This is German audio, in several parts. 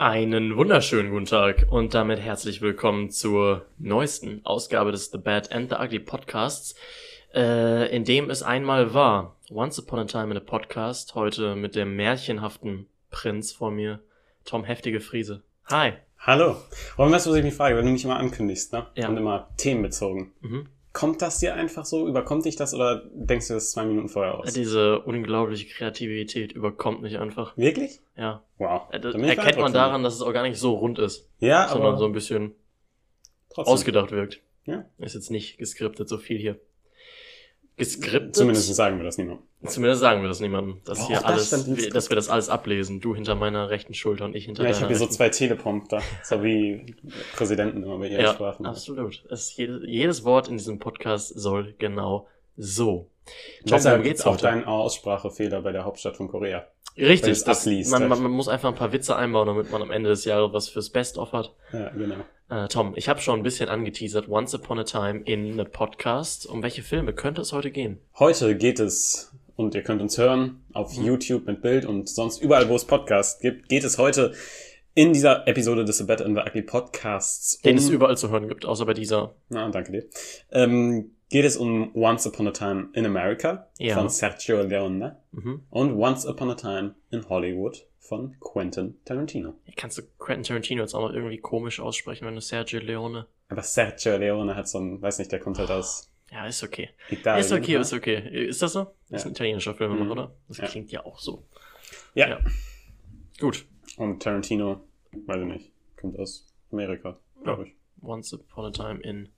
Einen wunderschönen guten Tag und damit herzlich willkommen zur neuesten Ausgabe des The Bad and the Ugly Podcasts, äh, in dem es einmal war. Once Upon a Time in a Podcast, heute mit dem märchenhaften Prinz vor mir, Tom Heftige Friese. Hi. Hallo. Warum weißt du, was ich mich frage, wenn du mich immer ankündigst, ne? Ja. Und immer themenbezogen. Mhm. Kommt das dir einfach so? Überkommt dich das oder denkst du das zwei Minuten vorher aus? Diese unglaubliche Kreativität überkommt mich einfach. Wirklich? Ja. Wow. Äh, bin ich erkennt man daran, dass es auch gar nicht so rund ist. Ja, sondern aber so ein bisschen trotzdem. ausgedacht wirkt. Ja. Ist jetzt nicht geskriptet so viel hier. Geskriptet? Zumindest sagen wir das niemandem. Zumindest sagen wir das niemandem, dass Boah, hier das alles, im wir- dass wir das alles ablesen. Du hinter meiner rechten Schulter und ich hinter Ja, ich deiner habe hier so rechten. zwei Teleprompter, so wie Präsidenten immer bei ihren ja, Sprachen. absolut. Es, jede, jedes Wort in diesem Podcast soll genau so. Tom, Deshalb geht's auch dein Aussprachefehler bei der Hauptstadt von Korea. Richtig, das, man, man, man muss einfach ein paar Witze einbauen, damit man am Ende des Jahres was fürs Best-of hat. Ja, genau. Äh, Tom, ich habe schon ein bisschen angeteasert, Once Upon a Time in a Podcast. Um welche Filme könnte es heute gehen? Heute geht es, und ihr könnt uns hören, auf Mhm. YouTube mit Bild und sonst überall, wo es Podcasts gibt, geht es heute in dieser Episode des The Bad and the Ugly Podcasts Den es überall zu hören gibt, außer bei dieser. Na, danke dir. Ähm, geht es um Once Upon a Time in America Ja. von Sergio Leone Mhm. und Once Upon a Time in Hollywood von Quentin Tarantino. Kannst du Quentin Tarantino jetzt auch noch irgendwie komisch aussprechen, wenn du Sergio Leone. Aber Sergio Leone hat so ein, weiß nicht, der kommt halt aus Ja, ist okay. Italien. ist okay, ne? ist okay. Ist das so? Ist Ja. ein italienischer Film, Mhm. oder? Das Ja. klingt ja auch so. Ja. Ja. Gut. Und Tarantino, weiß ich nicht, kommt aus Amerika, glaube ich. Once Upon a Time in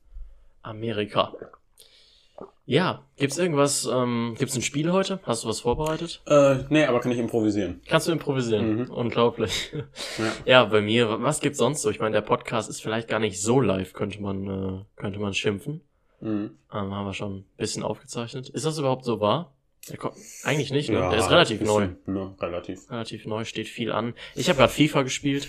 Amerika. Ja, gibt's irgendwas, ähm, gibt's ein Spiel heute? Hast du was vorbereitet? Äh, nee, aber kann ich improvisieren. Kannst du improvisieren? Mhm. Unglaublich. Ja. Ja, bei mir, was gibt's sonst so? Ich meine, der Podcast ist vielleicht gar nicht so live, könnte man, äh, könnte man schimpfen. Mhm. Ähm, haben wir schon ein bisschen aufgezeichnet. Ist das überhaupt so wahr? Eigentlich nicht, ne? Ja, Der ist relativ neu. Ne, relativ. Relativ neu, steht viel an. Ich habe gerade FIFA gespielt.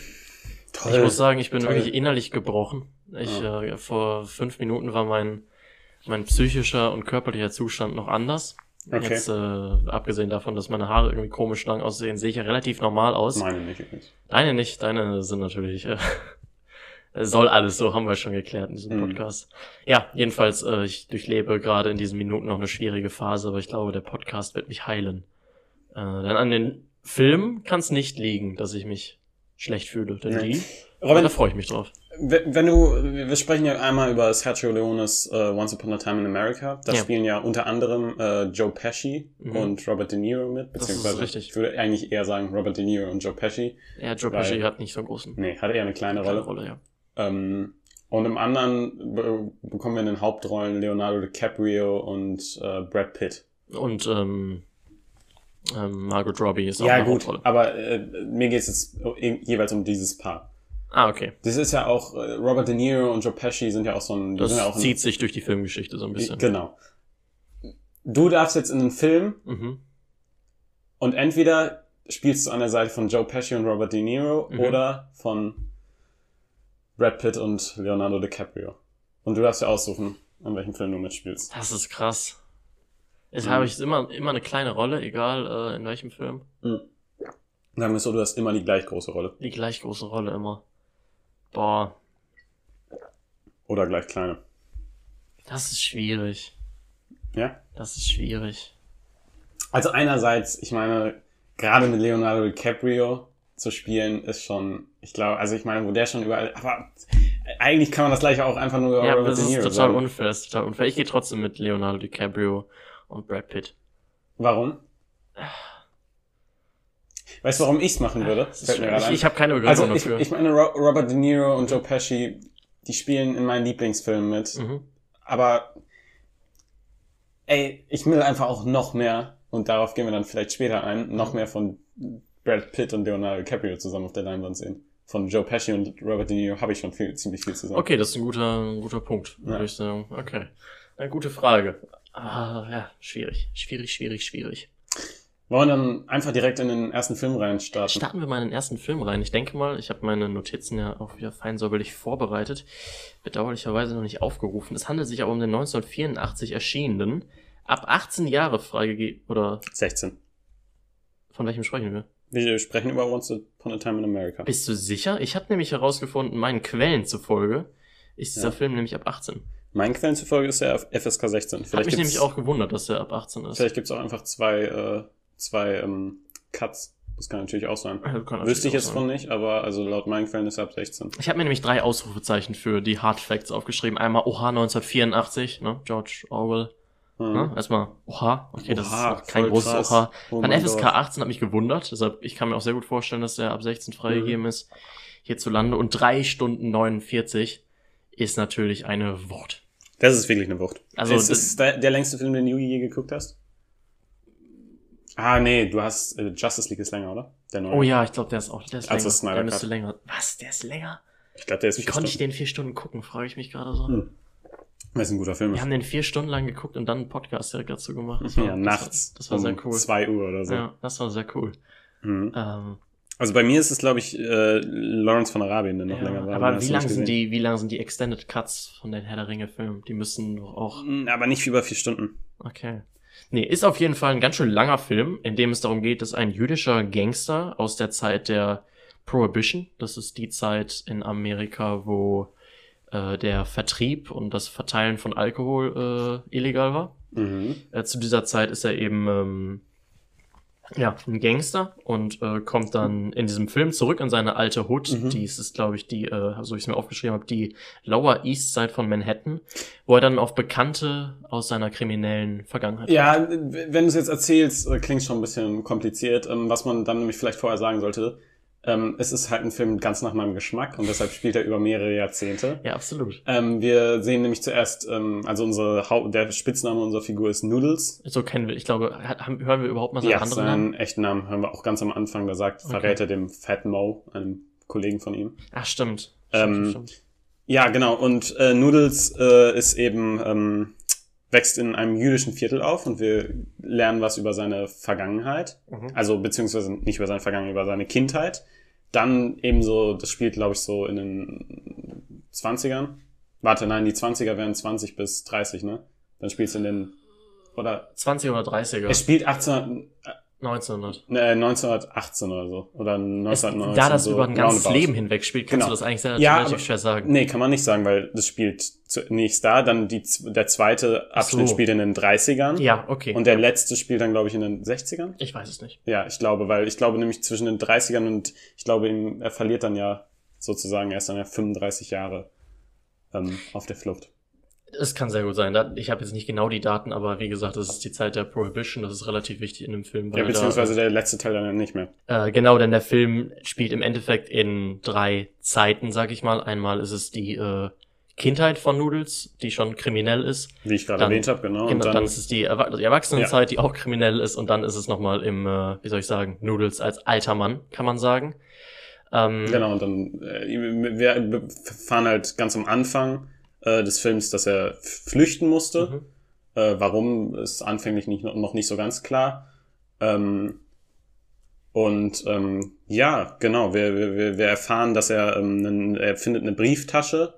Toll. Ich muss sagen, ich bin Toll. wirklich innerlich gebrochen. Ich, äh, vor fünf Minuten war mein, mein psychischer und körperlicher Zustand noch anders. Okay. Jetzt, äh, abgesehen davon, dass meine Haare irgendwie komisch lang aussehen, sehe ich ja relativ normal aus. Meine nicht übrigens. Deine nicht, deine sind natürlich, äh, soll alles so, haben wir schon geklärt in diesem Mhm. Podcast. Ja, jedenfalls, äh, ich durchlebe gerade in diesen Minuten noch eine schwierige Phase, aber ich glaube, der Podcast wird mich heilen. Äh, denn an den Filmen kann es nicht liegen, dass ich mich schlecht fühle, denn Nee. die, Robin, da freue ich mich drauf. Wenn du, wir sprechen ja einmal über Sergio Leones äh, Once Upon a Time in America. Da Ja. spielen ja unter anderem äh, Joe Pesci Mhm. und Robert De Niro mit, Das ist beziehungsweise richtig. ich würde eigentlich eher sagen Robert De Niro und Joe Pesci. Ja, Joe Weil- Pesci hat nicht so einen großen Nee, hat eher eine kleine kleine Rolle. Rolle, ja. Ähm, und im anderen be bekommen wir in den Hauptrollen Leonardo DiCaprio und äh, Brad Pitt. Und ähm, ähm, Margot Robbie ist auch ja eine gut, Hauptrolle. aber äh, mir geht es jetzt jeweils um dieses Paar. Ah, okay. Das ist ja auch, äh, Robert De Niro und Joe Pesci sind ja auch so ein, Das ja auch ein, zieht sich durch die Filmgeschichte so ein bisschen. Genau. Du darfst jetzt in den Film Mhm. Und entweder spielst du an der Seite von Joe Pesci und Robert De Niro Mhm. oder von Brad Pitt und Leonardo DiCaprio. Und du darfst ja aussuchen, an welchem Film du mitspielst. Das ist krass. Jetzt Mhm. habe ich immer, immer eine kleine Rolle, egal äh, in welchem Film. Sagen wir so, du hast immer die gleich große Rolle. Die gleich große Rolle immer. Boah, Oder gleich kleine. das ist schwierig. Ja? Das ist schwierig. Also einerseits, ich meine, gerade mit Leonardo DiCaprio zu spielen, ist schon, ich glaube, also ich meine, wo der schon überall, aber eigentlich kann man das gleiche auch einfach nur über Ja, Robert das ist total sagen. unfair. Das ist total unfair. Ich gehe trotzdem mit Leonardo DiCaprio und Brad Pitt. Warum? Weißt du, warum ich's machen würde? Das ist Fällt mir schwer. gerade ich ein. ich habe keine Also Begründung ich, dafür. ich meine, Ro Robert De Niro und Joe Pesci, die spielen in meinen Lieblingsfilmen mit. mhm. Aber ey, ich will einfach auch noch mehr, und darauf gehen wir dann vielleicht später ein, noch mehr von Brad Pitt und Leonardo DiCaprio zusammen auf der Leinwand sehen. Von Joe Pesci und Robert De Niro habe ich schon viel, ziemlich viel zusammen. Okay, das ist ein guter, ein guter Punkt, würde Ja. ich sagen. Okay. Eine gute Frage. Ah, ja, schwierig. Schwierig, schwierig, schwierig. Wollen wir dann einfach direkt in den ersten Film rein starten? Starten wir mal in den ersten Film rein. Ich denke mal, ich habe meine Notizen ja auch wieder fein säuberlich vorbereitet. Bedauerlicherweise noch nicht aufgerufen. Es handelt sich aber um den 1984 erschienenen, ab 18 Jahre freigegeben, oder 16. von welchem sprechen wir? Wir sprechen über Once Upon a Time in America. Bist du sicher? Ich habe nämlich herausgefunden, meinen Quellen zufolge ist dieser Ja. Film nämlich ab 18. Meinen Quellen zufolge ist er auf FSK 16. Hat Vielleicht mich gibt's, nämlich auch gewundert, dass er ab 18 ist. vielleicht gibt's auch einfach zwei, äh, zwei ähm, Cuts. Das kann natürlich auch sein. Natürlich Wüsste ich jetzt sein. von nicht, aber also laut meinen Quellen ist er ab 16. Ich habe mir nämlich drei Ausrufezeichen für die Hard Facts aufgeschrieben. Einmal Oha 1984, ne? George Orwell. Hm. Ne? Erstmal Oha, okay, das Oha, ist noch kein großes krass. Oha. Oh Dann mein FSK Gott. 18 hat mich gewundert, deshalb ich kann mir auch sehr gut vorstellen, dass der ab 16 freigegeben Mhm. ist hierzulande. Und drei Stunden 49 ist natürlich eine Wort. Das ist wirklich eine Wucht. Also, ist das- der, der längste Film, den du je geguckt hast? Ah, nee, du hast, äh, Justice League ist länger, oder? Der neue. Oh ja, ich glaube, der ist auch, der ist Also länger. Snyder der müsste länger. Was, der ist länger? Ich glaube, der ist Wie konnte ich Stunden. den vier Stunden gucken, frage ich mich gerade so. Hm. Weil es ein guter Film Wir ist. haben den vier Stunden lang geguckt und dann einen Podcast direkt dazu gemacht. Das Ja, war- nachts. Das war, das war sehr um cool. zwei Uhr oder so. Ja, das war sehr cool. Mhm. Ähm, Also bei mir ist es, glaube ich, äh, Lawrence von Arabien, der noch ja, länger war. aber wie lang sind die, wie lang sind die Extended Cuts von den Herr der Ringe Filmen? Die müssen doch auch, Mm, Aber nicht über vier Stunden. okay. Nee, ist auf jeden Fall ein ganz schön langer Film, in dem es darum geht, dass ein jüdischer Gangster aus der Zeit der Prohibition, das ist die Zeit in Amerika, wo äh, der Vertrieb und das Verteilen von Alkohol äh, illegal war. Mhm. Äh, zu dieser Zeit ist er eben ähm, ja, ein Gangster und äh, kommt dann in diesem Film zurück in seine alte Hood. Mhm. Die ist, glaube ich, die, äh, so ich es mir aufgeschrieben habe, die Lower East Side von Manhattan, wo er dann auf Bekannte aus seiner kriminellen Vergangenheit Ja, wenn du es jetzt erzählst, äh, klingt schon ein bisschen kompliziert. Ähm, Was man dann nämlich vielleicht vorher sagen sollte, ähm, es ist halt ein Film ganz nach meinem Geschmack und deshalb spielt er über mehrere Jahrzehnte. Ja, absolut. Ähm, wir sehen nämlich zuerst, ähm, also unsere Haupt der Spitzname unserer Figur ist Noodles. So kennen wir, ich glaube, haben, hören wir überhaupt mal seinen Ja, anderen Namen? seinen echten Namen hören wir auch ganz am Anfang. Da sagt, Okay. verrät er dem Fat Mo, einem Kollegen von ihm. Ach, stimmt. Ähm, stimmt, stimmt. Ja, genau. Und äh, Noodles äh, ist eben ähm, wächst in einem jüdischen Viertel auf und wir lernen was über seine Vergangenheit. Mhm. Also beziehungsweise nicht über seine Vergangenheit, über seine Kindheit. Dann ebenso, das spielt, glaube ich, so in den 20ern. Warte, nein, die 20er wären 20 bis 30, ne? Dann spielt es in den oder 20 oder 30er. es spielt 18, 1900. äh, 1918 oder so. Oder Es, 1919. da das so über ein ganzes roundabout. Leben hinweg spielt, kannst Genau. du das eigentlich sehr, Ja, relativ aber- schwer sagen. Nee, kann man nicht sagen, weil das spielt zunächst da, dann die, der zweite Ach so. Abschnitt spielt in den 30ern Ja, okay. und der letzte spielt dann, glaube ich, in den 60ern. ich weiß es nicht. Ja, ich glaube, weil ich glaube nämlich zwischen den 30ern und ich glaube, ihm, er verliert dann ja sozusagen erst dann ja 35 Jahre ähm, auf der Flucht. Es kann sehr gut sein. Da- Ich habe jetzt nicht genau die Daten, aber wie gesagt, das ist die Zeit der Prohibition. Das ist relativ wichtig in dem Film. Ja, beziehungsweise der letzte Teil dann nicht mehr. Da, äh, genau, denn der Film spielt im Endeffekt in drei Zeiten, sag ich mal. Einmal ist es die äh, Kindheit von Noodles, die schon kriminell ist. Wie ich gerade erwähnt habe, genau. Genau, und dann, dann, ist es die, Erwa die Erwachsenenzeit, die auch kriminell ist. Und dann ist es nochmal im, äh, wie soll ich sagen, Noodles als alter Mann, kann man sagen. Ähm, Genau, und dann äh, wir fahren halt ganz am Anfang äh, des Films, dass er flüchten musste. Mhm. Äh, warum ist anfänglich nicht, noch nicht so ganz klar. Ähm, und ähm, ja, genau, wir, wir, wir- erfahren, dass er, ähm, einen, er findet eine Brieftasche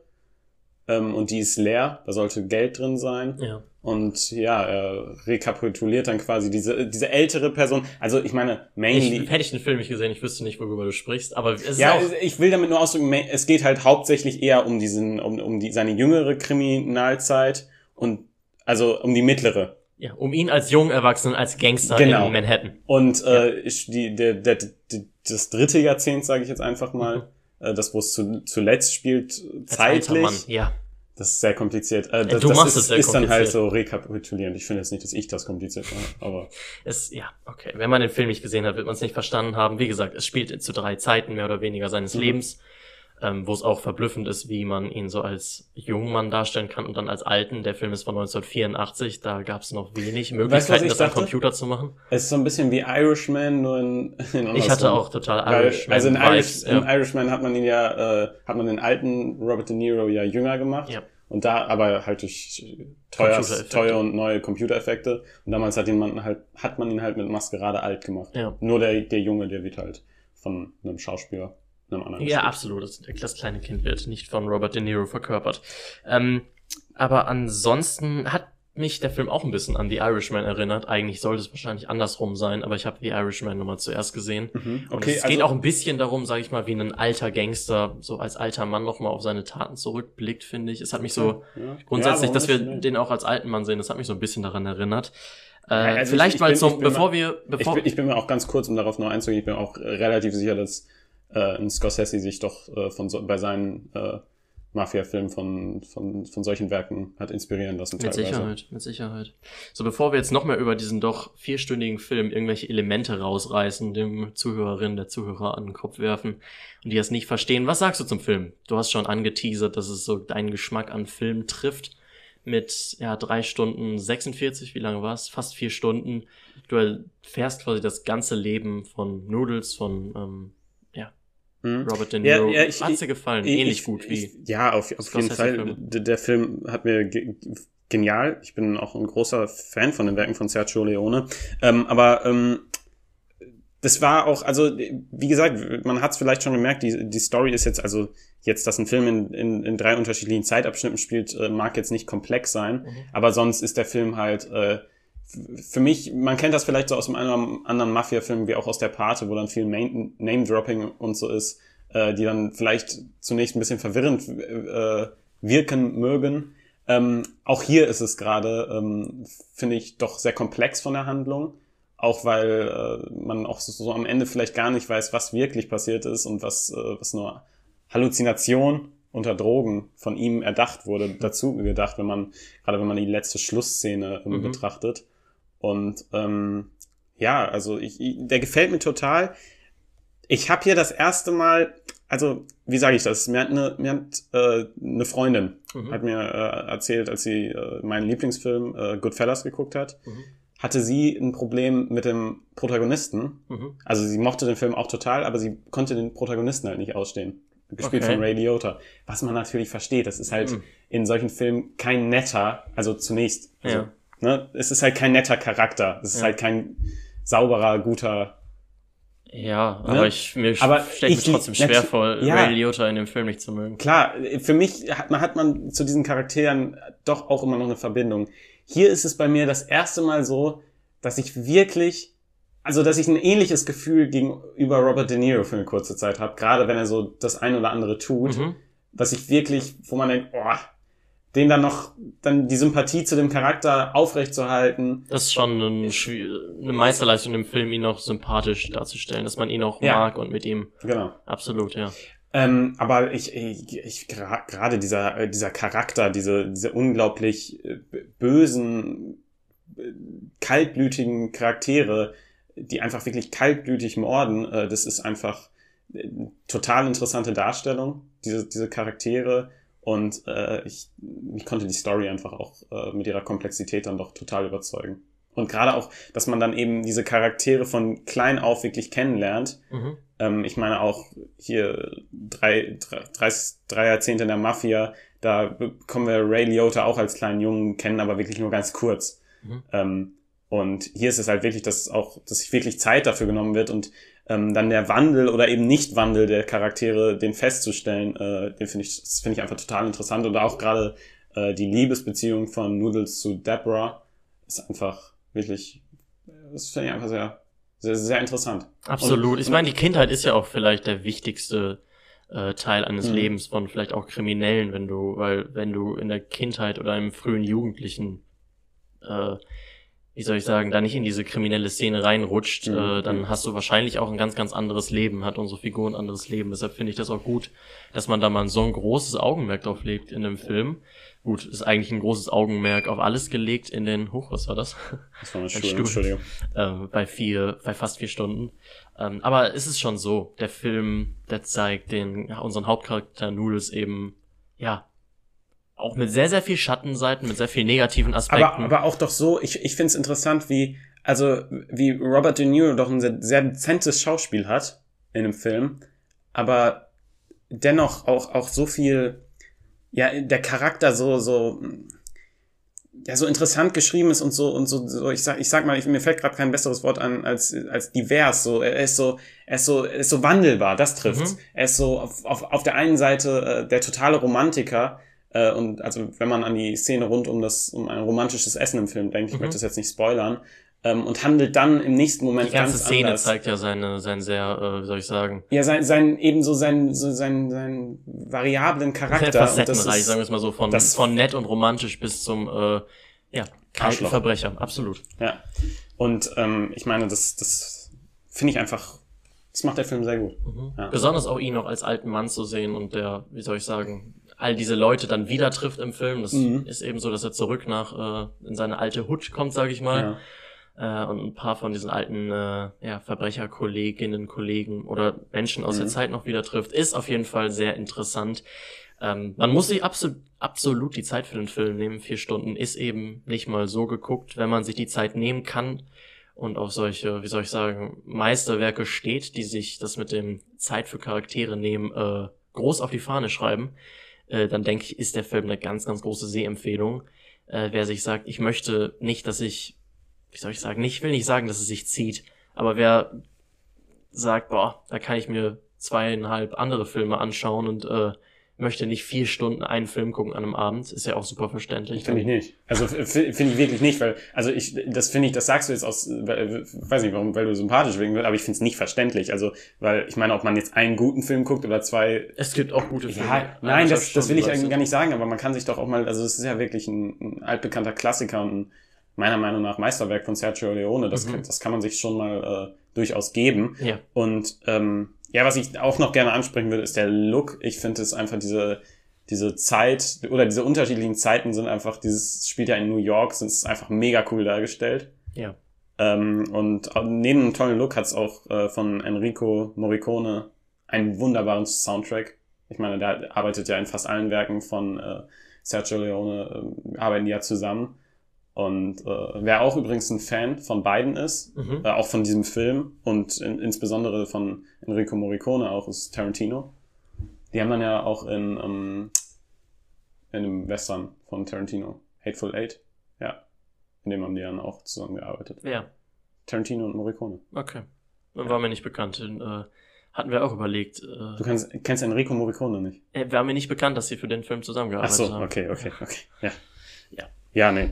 ähm, und die ist leer, da sollte Geld drin sein. Ja. Und ja, er rekapituliert dann quasi diese, diese ältere Person. Also ich meine, mainly. Ich, hätte ich den Film nicht gesehen, ich wüsste nicht, worüber du sprichst, aber es ist Ja, ich will damit nur ausdrücken, es geht halt hauptsächlich eher um diesen, um, um die, seine jüngere Kriminalzeit und also um die mittlere. ja, um ihn als jungen Erwachsenen, als Gangster Genau. in Manhattan. Und äh, ich, die, der, der, das dritte Jahrzehnt, sage ich jetzt einfach mal, äh, das, wo es zu, zuletzt spielt, Mhm. Als alter zeitlich. Mann, ja. Das ist sehr kompliziert. Äh, das, du das machst ist, es sehr ist dann halt so rekapitulierend. Ich finde jetzt nicht, dass ich das kompliziert mache, aber Es, ja, okay. Wenn man den Film nicht gesehen hat, wird man es nicht verstanden haben. Wie gesagt, es spielt zu drei Zeiten mehr oder weniger seines Mhm. Lebens, ähm, wo es auch verblüffend ist, wie man ihn so als jungen Mann darstellen kann und dann als alten. Der Film ist von 1984, da gab es noch wenig Möglichkeiten, ich das am dachte? Computer zu machen. es ist so ein bisschen wie Irishman, nur in, in Ich hatte auch total Irishman also in, Irish, Vibes, in ja. Irishman hat man ihn ja, äh, hat man den alten Robert De Niro ja jünger gemacht. Ja. Und da, aber halt durch teuer, teure und neue Computereffekte. Und damals hat, ihn man halt, hat man ihn halt mit Maskerade alt gemacht. Ja. Nur der, der Junge, der wird halt von einem Schauspieler, einem anderen. Ja, gespielt. absolut. Das, das kleine Kind wird nicht von Robert De Niro verkörpert. Ähm, aber ansonsten hat mich der Film auch ein bisschen an The Irishman erinnert. Eigentlich sollte es wahrscheinlich andersrum sein, aber ich habe The Irishman nochmal zuerst gesehen. Mhm. Und Okay, es also, geht auch ein bisschen darum, sage ich mal, wie ein alter Gangster so als alter Mann nochmal auf seine Taten zurückblickt, finde ich. Es hat mich so ja. grundsätzlich, Ja, dass wir nicht? den auch als alten Mann sehen, das hat mich so ein bisschen daran erinnert. Äh, also ich- vielleicht ich mal bin- zum, ich bevor mal- wir, Ich bevor, bin, ich bin mir auch ganz kurz, um darauf noch einzugehen, ich bin auch relativ sicher, dass äh, ein Scorsese sich doch äh, von so, bei seinen äh, Mafia-Filmen von, von, von solchen Werken hat inspirieren lassen. Mit Sicherheit, mit Sicherheit. So, bevor wir jetzt noch mehr über diesen doch vierstündigen Film irgendwelche Elemente rausreißen, dem Zuhörerin, der Zuhörer an den Kopf werfen und die das nicht verstehen, was sagst du zum Film? Du hast schon angeteasert, dass es so deinen Geschmack an Film trifft. Mit, ja, drei Stunden 46, wie lange war es? Fast vier Stunden. Du fährst quasi das ganze Leben von Noodles, von, ähm, ja, Mhm. Robert De Ja, Niro. ja, ich- Hat's dir gefallen? Ich- Ähnlich ich- gut wie. Ja, auf, auf jeden Fall. Scorsese-Filme. D- Der Film hat mir ge genial. Ich bin auch ein großer Fan von den Werken von Sergio Leone. Ähm, aber ähm, das war auch, also wie gesagt, man hat es vielleicht schon gemerkt, die, die Story ist jetzt, also jetzt, dass ein Film in, in, in drei unterschiedlichen Zeitabschnitten spielt, äh, mag jetzt nicht komplex sein, Mhm. aber sonst ist der Film halt äh, für mich, man kennt das vielleicht so aus einem anderen, anderen Mafia-Film wie auch aus der Pate, wo dann viel Name-Dropping und so ist, äh, die dann vielleicht zunächst ein bisschen verwirrend äh, wirken mögen. Ähm, auch hier ist es gerade, ähm, finde ich, doch sehr komplex von der Handlung. Auch weil äh, man auch so, so am Ende vielleicht gar nicht weiß, was wirklich passiert ist und was, äh, was nur Halluzination unter Drogen von ihm erdacht wurde, dazu gedacht, wenn man, gerade wenn man die letzte Schlussszene ähm, Mhm. betrachtet. Und ähm, ja, also ich, der gefällt mir total. Ich habe hier das erste Mal, also wie sage ich das? Mir hat eine, mir hat äh, eine Freundin Mhm. hat mir äh, erzählt, als sie äh, meinen Lieblingsfilm äh, Goodfellas geguckt hat, Mhm. hatte sie ein Problem mit dem Protagonisten. Mhm. Also sie mochte den Film auch total, aber sie konnte den Protagonisten halt nicht ausstehen. Gespielt Okay. von Ray Liotta. Was man natürlich versteht. Das ist halt Mhm. in solchen Filmen kein netter, also zunächst. Also, Ja. Ne, es ist halt kein netter Charakter. Es ist Ja. halt kein sauberer, guter. Ja, Ne? aber ich, mir Aber stelle ich ich- mir trotzdem schwer vor, ja. Ray Liotta in dem Film nicht zu mögen. Klar, für mich hat man, hat man zu diesen Charakteren doch auch immer noch eine Verbindung. Hier ist es bei mir das erste Mal so, dass ich wirklich, also dass ich ein ähnliches Gefühl gegenüber Robert De Niro für eine kurze Zeit habe, gerade wenn er so das ein oder andere tut, Mhm. was ich wirklich, wo man denkt, oh, den dann noch, dann die Sympathie zu dem Charakter aufrechtzuerhalten. Das ist schon ein, eine Meisterleistung im Film, ihn auch sympathisch darzustellen, dass man ihn auch Ja. mag und mit ihm Genau. absolut, ja. Ähm, aber ich, ich, ich gerade dieser, äh, dieser Charakter, diese, diese unglaublich äh, bösen, äh, kaltblütigen Charaktere, die einfach wirklich kaltblütig morden, das ist einfach total interessante Darstellung, diese, diese Charaktere. Und äh, ich, ich konnte die Story einfach auch äh, mit ihrer Komplexität dann doch total überzeugen. Und gerade auch, dass man dann eben diese Charaktere von klein auf wirklich kennenlernt, Mhm. ähm, ich meine auch hier drei, drei, drei, drei Jahrzehnte in der Mafia, da bekommen wir Ray Liotta auch als kleinen Jungen kennen, aber wirklich nur ganz kurz. Mhm. Ähm, und hier ist es halt wirklich, dass auch, dass sich wirklich Zeit dafür genommen wird und ähm, dann der Wandel oder eben Nicht-Wandel der Charaktere, den festzustellen, äh, den finde ich, das finde ich einfach total interessant und auch gerade äh, die Liebesbeziehung von Noodles zu Deborah ist einfach wirklich, das finde ich einfach sehr, sehr, sehr interessant. Absolut. Und- ich meine, die Kindheit ist ja auch vielleicht der wichtigste äh, Teil eines Mhm. Lebens von vielleicht auch Kriminellen, wenn du, weil wenn du in der Kindheit oder im frühen Jugendlichen, äh, wie soll ich sagen, da nicht in diese kriminelle Szene reinrutscht, Mhm. äh, dann hast du wahrscheinlich auch ein ganz, ganz anderes Leben, hat unsere Figur ein anderes Leben. Deshalb finde ich das auch gut, dass man da mal so ein großes Augenmerk drauf legt in dem Film. Gut, ist eigentlich ein großes Augenmerk auf alles gelegt in den, hoch, was war das? Das war eine Ein Stuhl, Stuhl. Entschuldigung. äh, bei vier, bei fast vier Stunden. Ähm, aber es ist schon so, der Film, der zeigt den, unseren Hauptcharakter Noodles eben, ja, auch mit sehr, sehr viel Schattenseiten, mit sehr viel negativen Aspekten. Aber, aber auch doch so, ich, ich finde es interessant, wie, also, wie Robert De Niro doch ein sehr, sehr dezentes Schauspiel hat in dem Film, aber dennoch auch, auch so viel, ja, der Charakter so, so, ja, so interessant geschrieben ist und so, und so, so ich sag, ich sag mal, ich, mir fällt gerade kein besseres Wort an als, als divers, so, er ist so, er ist so, er ist so wandelbar, das trifft's. Mhm. Er ist so auf, auf, auf der einen Seite äh, der totale Romantiker, Äh, und also wenn man an die Szene rund um das, um ein romantisches Essen im Film denkt, ich Mhm. möchte das jetzt nicht spoilern, ähm, und handelt dann im nächsten Moment Die ganze ganz Szene anders. zeigt ja seine, sein sehr, äh, wie soll ich sagen, Ja, sein, sein, ebenso sein, so sein, sein variablen Charakter. sehr facettenreich, ist- sagen wir es mal so, von, von nett und romantisch bis zum, äh, ja, kalten. Verbrecher, absolut. Ja. Und ähm, ich meine, das, das finde ich einfach, das macht der Film sehr gut. Ja. Besonders auch ihn noch als alten Mann zu sehen und der, wie soll ich sagen, all diese Leute dann wieder trifft im Film. Das Mhm. ist eben so, dass er zurück nach, äh, in seine alte Hut kommt, sage ich mal. Ja. äh, und ein paar von diesen alten äh, ja, Verbrecherkolleginnen, Kollegen oder Menschen aus der Mhm. Zeit noch wieder trifft, ist auf jeden Fall sehr interessant. Ähm, man muss sich absolut, absolut die Zeit für den Film nehmen. Vier Stunden ist eben nicht mal so geguckt, wenn man sich die Zeit nehmen kann und auf solche, wie soll ich sagen, Meisterwerke steht, die sich das mit dem Zeit für Charaktere nehmen, äh, groß auf die Fahne schreiben, äh, dann denke ich, ist der Film eine ganz, ganz große Sehempfehlung. Äh, wer sich sagt, ich möchte nicht, dass ich wie soll ich sagen, ich will nicht sagen, dass es sich zieht, aber wer sagt, boah, da kann ich mir zweieinhalb andere Filme anschauen und äh, möchte nicht vier Stunden einen Film gucken an einem Abend, ist ja auch super verständlich. Finde ich nicht. Also finde ich wirklich nicht, weil, also ich, das finde ich, das sagst du jetzt aus, weiß nicht warum, weil du sympathisch wegen willst, aber ich finde es nicht verständlich. Also, weil ich meine, ob man jetzt einen guten Film guckt oder zwei. Es gibt auch gute Filme. Ja, nein, das, das will ich eigentlich eigentlich gar nicht sagen, aber man kann sich doch auch mal, also es ist ja wirklich ein, ein altbekannter Klassiker und ein, meiner Meinung nach Meisterwerk von Sergio Leone. Das, Mhm. kann, das kann man sich schon mal äh, durchaus geben. Ja, Und ähm, ja, was ich auch noch gerne ansprechen würde, ist der Look. Ich finde es einfach diese diese Zeit oder diese unterschiedlichen Zeiten sind einfach dieses spielt ja in New York, sind es einfach mega cool dargestellt. ja. Ähm, und neben einem tollen Look hat es auch äh, von Enrico Morricone einen wunderbaren Soundtrack. Ich meine, der arbeitet ja in fast allen Werken von äh, Sergio Leone, äh, arbeiten die ja zusammen. Und äh, wer auch übrigens ein Fan von beiden ist, Mhm. äh, auch von diesem Film und in, insbesondere von Enrico Morricone auch, ist Tarantino. Die haben dann ja auch in, ähm, in einem Western von Tarantino, Hateful Eight, ja, in dem haben die dann auch zusammengearbeitet. Ja, Tarantino und Morricone. okay. War mir nicht bekannt. Den, äh, hatten wir auch überlegt. Äh, Du kennst, kennst Enrico Morricone nicht? äh, war mir nicht bekannt, dass sie für den Film Ach zusammengearbeitet so, haben. okay, okay, okay. Ja. Ja. Ja, nee.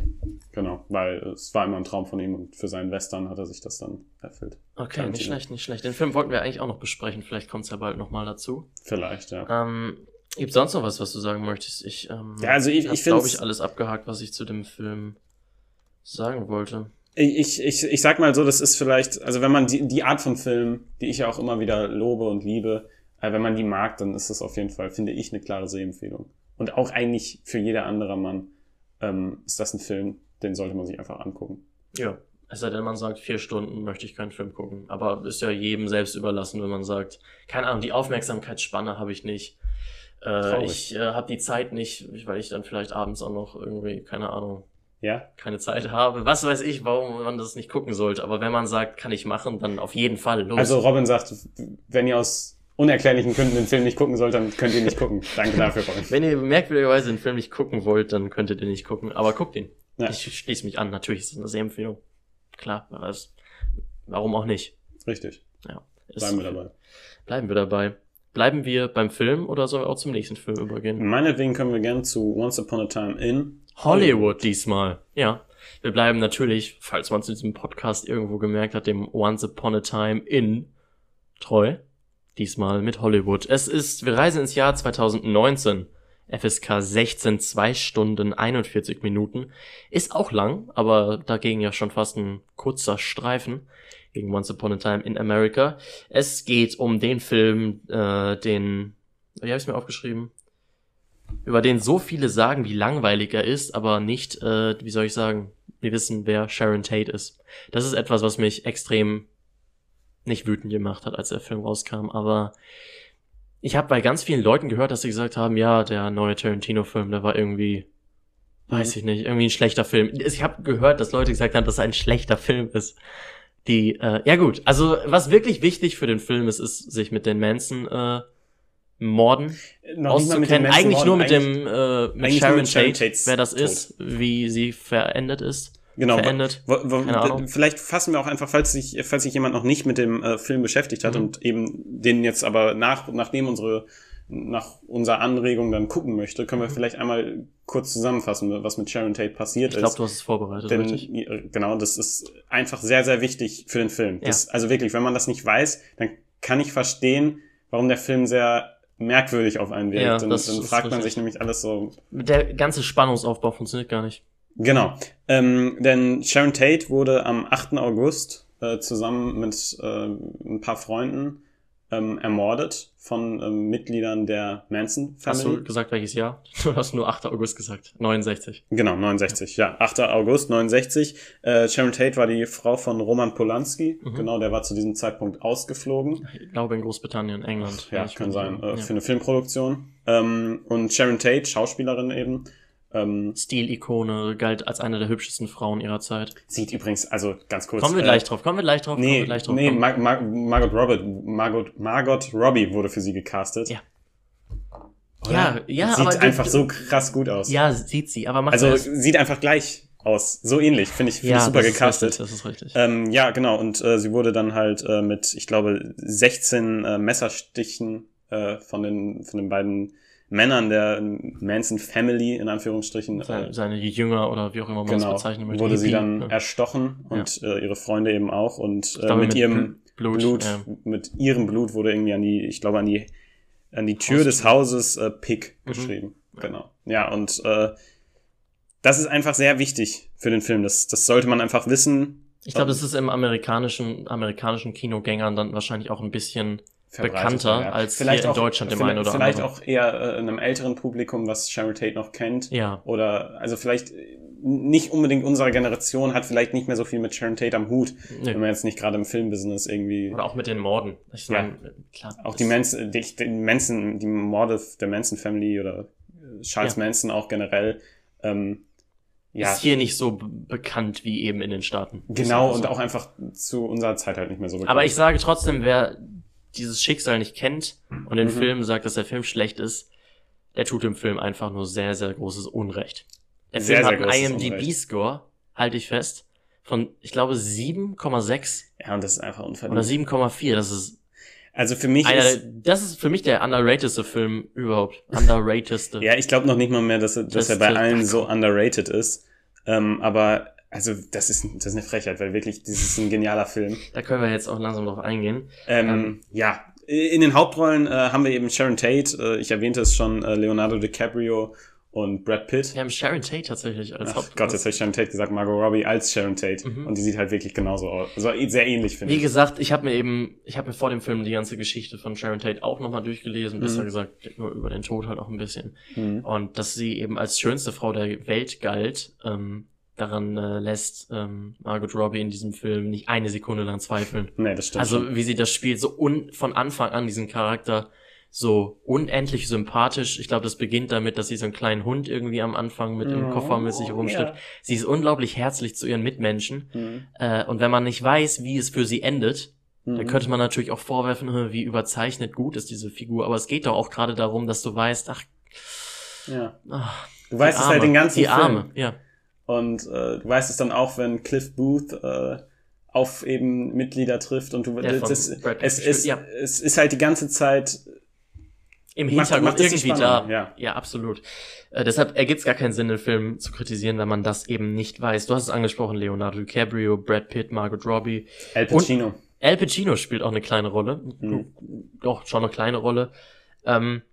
Genau, weil es war immer ein Traum von ihm und für seinen Western hat er sich das dann erfüllt. Okay, Tarantino. nicht schlecht, nicht schlecht. Den Film wollten wir eigentlich auch noch besprechen. Vielleicht kommt es ja bald nochmal dazu. Vielleicht, ja. Ähm, gibt sonst noch was, was du sagen möchtest? Ich, ähm, Ja, also ich- ich glaube ich, alles abgehakt, was ich zu dem Film sagen wollte. Ich, ich, ich sag mal so, das ist vielleicht, also wenn man die, die Art von Film, die ich ja auch immer wieder lobe und liebe, äh, wenn man die mag, dann ist das auf jeden Fall, finde ich, eine klare Sehempfehlung. Und auch eigentlich für jeder andere Mann ähm, ist das ein Film, den sollte man sich einfach angucken. Ja. Es sei denn, man sagt, vier Stunden möchte ich keinen Film gucken. Aber ist ja jedem selbst überlassen, wenn man sagt, keine Ahnung, die Aufmerksamkeitsspanne habe ich nicht. Äh, ich äh, habe die Zeit nicht, weil ich dann vielleicht abends auch noch irgendwie, keine Ahnung, Ja? keine Zeit habe. Was weiß ich, warum man das nicht gucken sollte. Aber wenn man sagt, kann ich machen, dann auf jeden Fall los. Also Robin sagt, wenn ihr aus unerklärlichen Gründen den Film nicht gucken sollt, dann könnt ihr nicht gucken. Danke dafür, Robin. Wenn ihr merkwürdigerweise den Film nicht gucken wollt, dann könntet ihr nicht gucken. Aber guckt ihn. Ja. Ich schließe mich an. Natürlich ist es eine Sehempfehlung. Klar, aber es- warum auch nicht? Richtig. Ja. Bleiben wir dabei. Bleiben wir dabei. Bleiben wir beim Film oder sollen wir auch zum nächsten Film übergehen? Meinetwegen können wir gerne zu Once Upon a Time in Hollywood diesmal. Ja. Wir bleiben natürlich, falls man es in diesem Podcast irgendwo gemerkt hat, dem Once Upon a Time in treu. Diesmal mit Hollywood. Es ist, wir reisen ins Jahr 2019. FSK 16, 2 Stunden 41 Minuten. Ist auch lang, aber dagegen ja schon fast ein kurzer Streifen gegen Once Upon a Time in America. Es geht um den Film, äh, den, wie habe ich mir aufgeschrieben? Über den so viele sagen, wie langweilig er ist, aber nicht, äh, wie soll ich sagen, wir wissen, wer Sharon Tate ist. Das ist etwas, was mich extrem nicht wütend gemacht hat, als der Film rauskam, aber ich habe bei ganz vielen Leuten gehört, dass sie gesagt haben, ja, der neue Tarantino-Film, der war irgendwie, weiß Mhm. ich nicht, irgendwie ein schlechter Film. Ich habe gehört, dass Leute gesagt haben, dass er ein schlechter Film ist. Die, äh, ja gut, also was wirklich wichtig für den Film ist, ist sich mit den Manson äh, Morden Noch mal mit auszukennen. Eigentlich nur mit dem äh, mit Sharon Sharon Tate, Tates wer das Tod. ist, wie sie verendet ist. Genau. Ahnung. Vielleicht fassen wir auch einfach, falls sich, falls sich jemand noch nicht mit dem äh, Film beschäftigt hat Mhm. und eben den jetzt aber nach, nachdem unsere nach unserer Anregung dann gucken möchte, können wir Mhm. vielleicht einmal kurz zusammenfassen, was mit Sharon Tate passiert Ich glaube, ist. du hast es vorbereitet, Denn, richtig? genau, das ist einfach sehr, sehr wichtig für den Film. Ja. Das, also wirklich, wenn man das nicht weiß, dann kann ich verstehen, warum der Film sehr merkwürdig auf einen wirkt. Ja, dann, dann fragt man sich nämlich alles so, Der ganze Spannungsaufbau funktioniert gar nicht. Genau. Ähm, denn Sharon Tate wurde am 8. August äh, zusammen mit äh, ein paar Freunden ähm, ermordet von ähm, Mitgliedern der Manson Hast Family. du gesagt, welches Jahr? Du hast nur 8. August gesagt. 69. Genau, 69, ja. 8. August 69. Äh, Sharon Tate war die Frau von Roman Polanski. Mhm. Genau, der war zu diesem Zeitpunkt ausgeflogen. Ich glaube in Großbritannien, England. Ja, Ich kann sein. Äh, ja. Für eine Filmproduktion. Ähm, und Sharon Tate, Schauspielerin eben, ähm, Stilikone, galt als eine der hübschesten Frauen ihrer Zeit. sieht übrigens, also ganz kurz. Kommen wir äh, gleich drauf, kommen wir gleich drauf, Nee, gleich drauf. nee Mar Mar Margot Robbie, Margot, Margot Robbie wurde für sie gecastet. Ja. Oder? Ja, ja, Sieht aber- einfach so krass gut aus. ja, sieht sie, aber macht also das. sieht einfach gleich aus. So ähnlich, finde ich, find ja, ich super das ist gecastet. richtig, das ist richtig. Ähm, ja, genau. Und äh, sie wurde dann halt äh, mit, ich glaube, 16 äh, Messerstichen äh, von den von den beiden Männern der Manson Family in Anführungsstrichen äh, seine, seine Jünger oder wie auch immer man es genau bezeichnen möchte. wurde sie Hippie, dann ja. erstochen und äh, ihre Freunde eben auch und äh, mit, mit ihrem Blut, Blut, ja. mit ihrem Blut wurde irgendwie an die, ich glaube an die an die Tür Haustür. des Hauses äh, Pick Mhm. geschrieben. Genau. Ja und äh, das ist einfach sehr wichtig für den Film. Das das sollte man einfach wissen. Ich glaube, das ist im amerikanischen, amerikanischen Kinogängern dann wahrscheinlich auch ein bisschen bekannter als hier in Deutschland im vielleicht, einen oder vielleicht anderen. auch eher äh, in einem älteren Publikum, was Sharon Tate noch kennt. Ja. Oder also vielleicht äh, nicht unbedingt unserer Generation hat vielleicht nicht mehr so viel mit Sharon Tate am Hut, Nö. wenn man jetzt nicht gerade im Filmbusiness irgendwie Oder auch mit den Morden. Ich Ja. meine, klar. auch die Manson, die, die Manson, die Morde der Manson Family oder äh, Charles Ja. Manson auch generell. Ähm, ja, ist hier nicht so bekannt wie eben in den Staaten. genau und auch einfach zu unserer Zeit halt nicht mehr so bekannt. Aber ich sage trotzdem, wer dieses Schicksal nicht kennt und den Mhm. Film sagt, dass der Film schlecht ist, der tut dem Film einfach nur sehr, sehr großes Unrecht. Der Sehr, Film sehr hat einen IMDb-Score, halte ich fest, von, ich glaube, 7,6 ja, und das ist einfach unverdient. oder 7,4. Das ist also für mich einer, ist, das ist für mich der underratedste Film überhaupt. Underratedste. Ja, ich glaube noch nicht mal mehr, dass, er- dass Das- er bei allen so underrated ist. Ähm, aber also das ist, das ist eine Frechheit, weil wirklich, das ist ein genialer Film. Da können wir jetzt auch langsam drauf eingehen. Ähm, Ähm. ja, in den Hauptrollen äh, haben wir eben Sharon Tate, äh, ich erwähnte es schon, äh, Leonardo DiCaprio und Brad Pitt. Wir haben Sharon Tate tatsächlich als Ach Haupt. Gott, jetzt habe ich Sharon Tate gesagt, Margot Robbie als Sharon Tate. Mhm. Und die sieht halt wirklich genauso aus. Also sehr ähnlich, finde Wie ich. gesagt, ich habe mir eben, ich habe mir vor dem Film die ganze Geschichte von Sharon Tate auch nochmal durchgelesen, besser Mhm. gesagt, nur über den Tod halt auch ein bisschen. Mhm. Und dass sie eben als schönste Frau der Welt galt, ähm, daran äh, lässt ähm, Margot Robbie in diesem Film nicht eine Sekunde lang zweifeln. Nee, das stimmt. Also wie sie das spielt, so un von Anfang an diesen Charakter so unendlich sympathisch. Ich glaube, das beginnt damit, dass sie so einen kleinen Hund irgendwie am Anfang mit im Oh, Koffer mit sich rumschleppt. ja. Sie ist unglaublich herzlich zu ihren Mitmenschen. Mhm. Äh, und wenn man nicht weiß, wie es für sie endet, dann Mhm. könnte man natürlich auch vorwerfen, "Hm, wie überzeichnet gut ist diese Figur. Aber es geht doch auch gerade darum, dass du weißt, ach, Ja. ach Du weißt es halt den ganzen Die Film. Arme, ja. Und äh, du weißt es dann auch, wenn Cliff Booth äh, auf eben Mitglieder trifft und du von das, es, es, ja. es ist halt die ganze Zeit Im Macht- Hintergrund macht es irgendwie da. ja. ja, absolut. Äh, deshalb ergibt es gar keinen Sinn, den Film zu kritisieren, wenn man das eben nicht weiß. Du hast es angesprochen, Leonardo DiCaprio, Brad Pitt, Margot Robbie. Al Pacino. Al Pacino spielt auch eine kleine Rolle. Mhm. Doch, schon eine kleine Rolle. Ähm,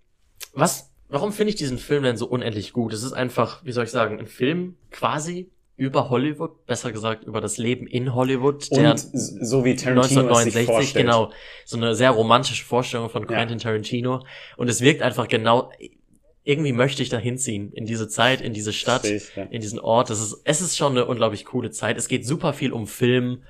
was, warum finde ich diesen Film denn so unendlich gut? Es ist einfach, wie soll ich sagen, ein Film quasi über Hollywood, besser gesagt über das Leben in Hollywood, der Und so wie Tarantino es sich 1969, vorstellt. genau, so eine sehr romantische Vorstellung von Ja. Quentin Tarantino. Und es wirkt einfach genau, irgendwie möchte ich da hinziehen, in diese Zeit, in diese Stadt, ich, ja. in diesen Ort. Das ist, es ist schon eine unglaublich coole Zeit. Es geht super viel um Film,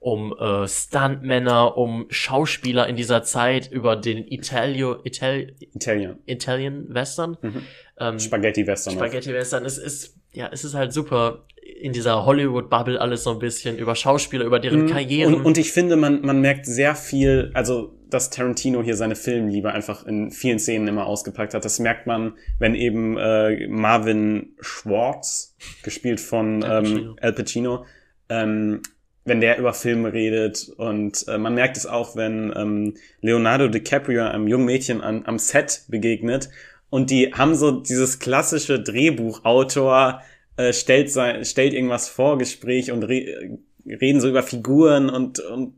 um äh, Stuntmänner, um Schauspieler in dieser Zeit, über den Italio, Ital, Italian. Italian Western. Mhm. Ähm, Spaghetti Western. Spaghetti Western. Es ist, ja, es ist halt super in dieser Hollywood-Bubble alles so ein bisschen über Schauspieler, über deren Mhm. Karrieren. Und, und ich finde, man, man merkt sehr viel, also dass Tarantino hier seine Filmliebe einfach in vielen Szenen immer ausgepackt hat. Das merkt man, wenn eben äh, Marvin Schwartz, gespielt von Al ähm, Pacino. Al Pacino, ähm, wenn der über Filme redet. Und äh, man merkt es auch, wenn ähm, Leonardo DiCaprio einem jungen Mädchen an, am Set begegnet. Und die haben so dieses klassische Drehbuchautor, äh, stellt, sein, stellt irgendwas vor, Gespräch und re reden so über Figuren und, und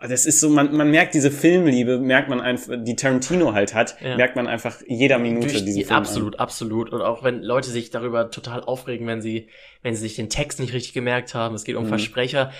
das ist so, man, man merkt diese Filmliebe, merkt man einfach, die Tarantino halt hat, ja. merkt man einfach jeder Minute Durch, diesen Film. Absolut, an. absolut. Und auch wenn Leute sich darüber total aufregen, wenn sie, wenn sie sich den Text nicht richtig gemerkt haben, es geht um mhm. Versprecher.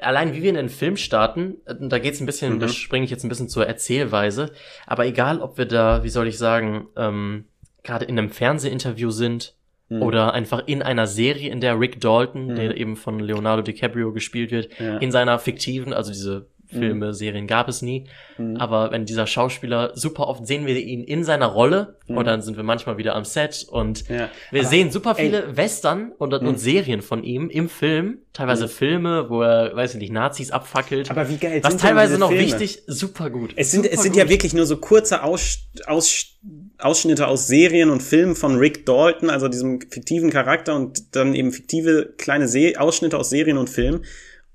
Allein wie wir in den Film starten, da geht's ein bisschen, mhm. da springe ich jetzt ein bisschen zur Erzählweise, aber egal, ob wir da, wie soll ich sagen, ähm, gerade in einem Fernsehinterview sind, mhm. oder einfach in einer Serie, in der Rick Dalton, mhm. der eben von Leonardo DiCaprio gespielt wird, ja. in seiner fiktiven, also diese Filme, mhm. Serien gab es nie. Mhm. Aber wenn dieser Schauspieler, super oft sehen wir ihn in seiner Rolle mhm. und dann sind wir manchmal wieder am Set und ja. wir Aber, sehen super viele ey. Western und, und mhm. Serien von ihm im Film, teilweise mhm. Filme, wo er, weiß ich nicht, Nazis abfackelt. Aber wie geil Was teilweise noch Filme? wichtig, super gut. Es sind, super es sind gut. ja wirklich nur so kurze Aus, Aus, Ausschnitte aus Serien und Filmen von Rick Dalton, also diesem fiktiven Charakter und dann eben fiktive kleine Se Ausschnitte aus Serien und Filmen.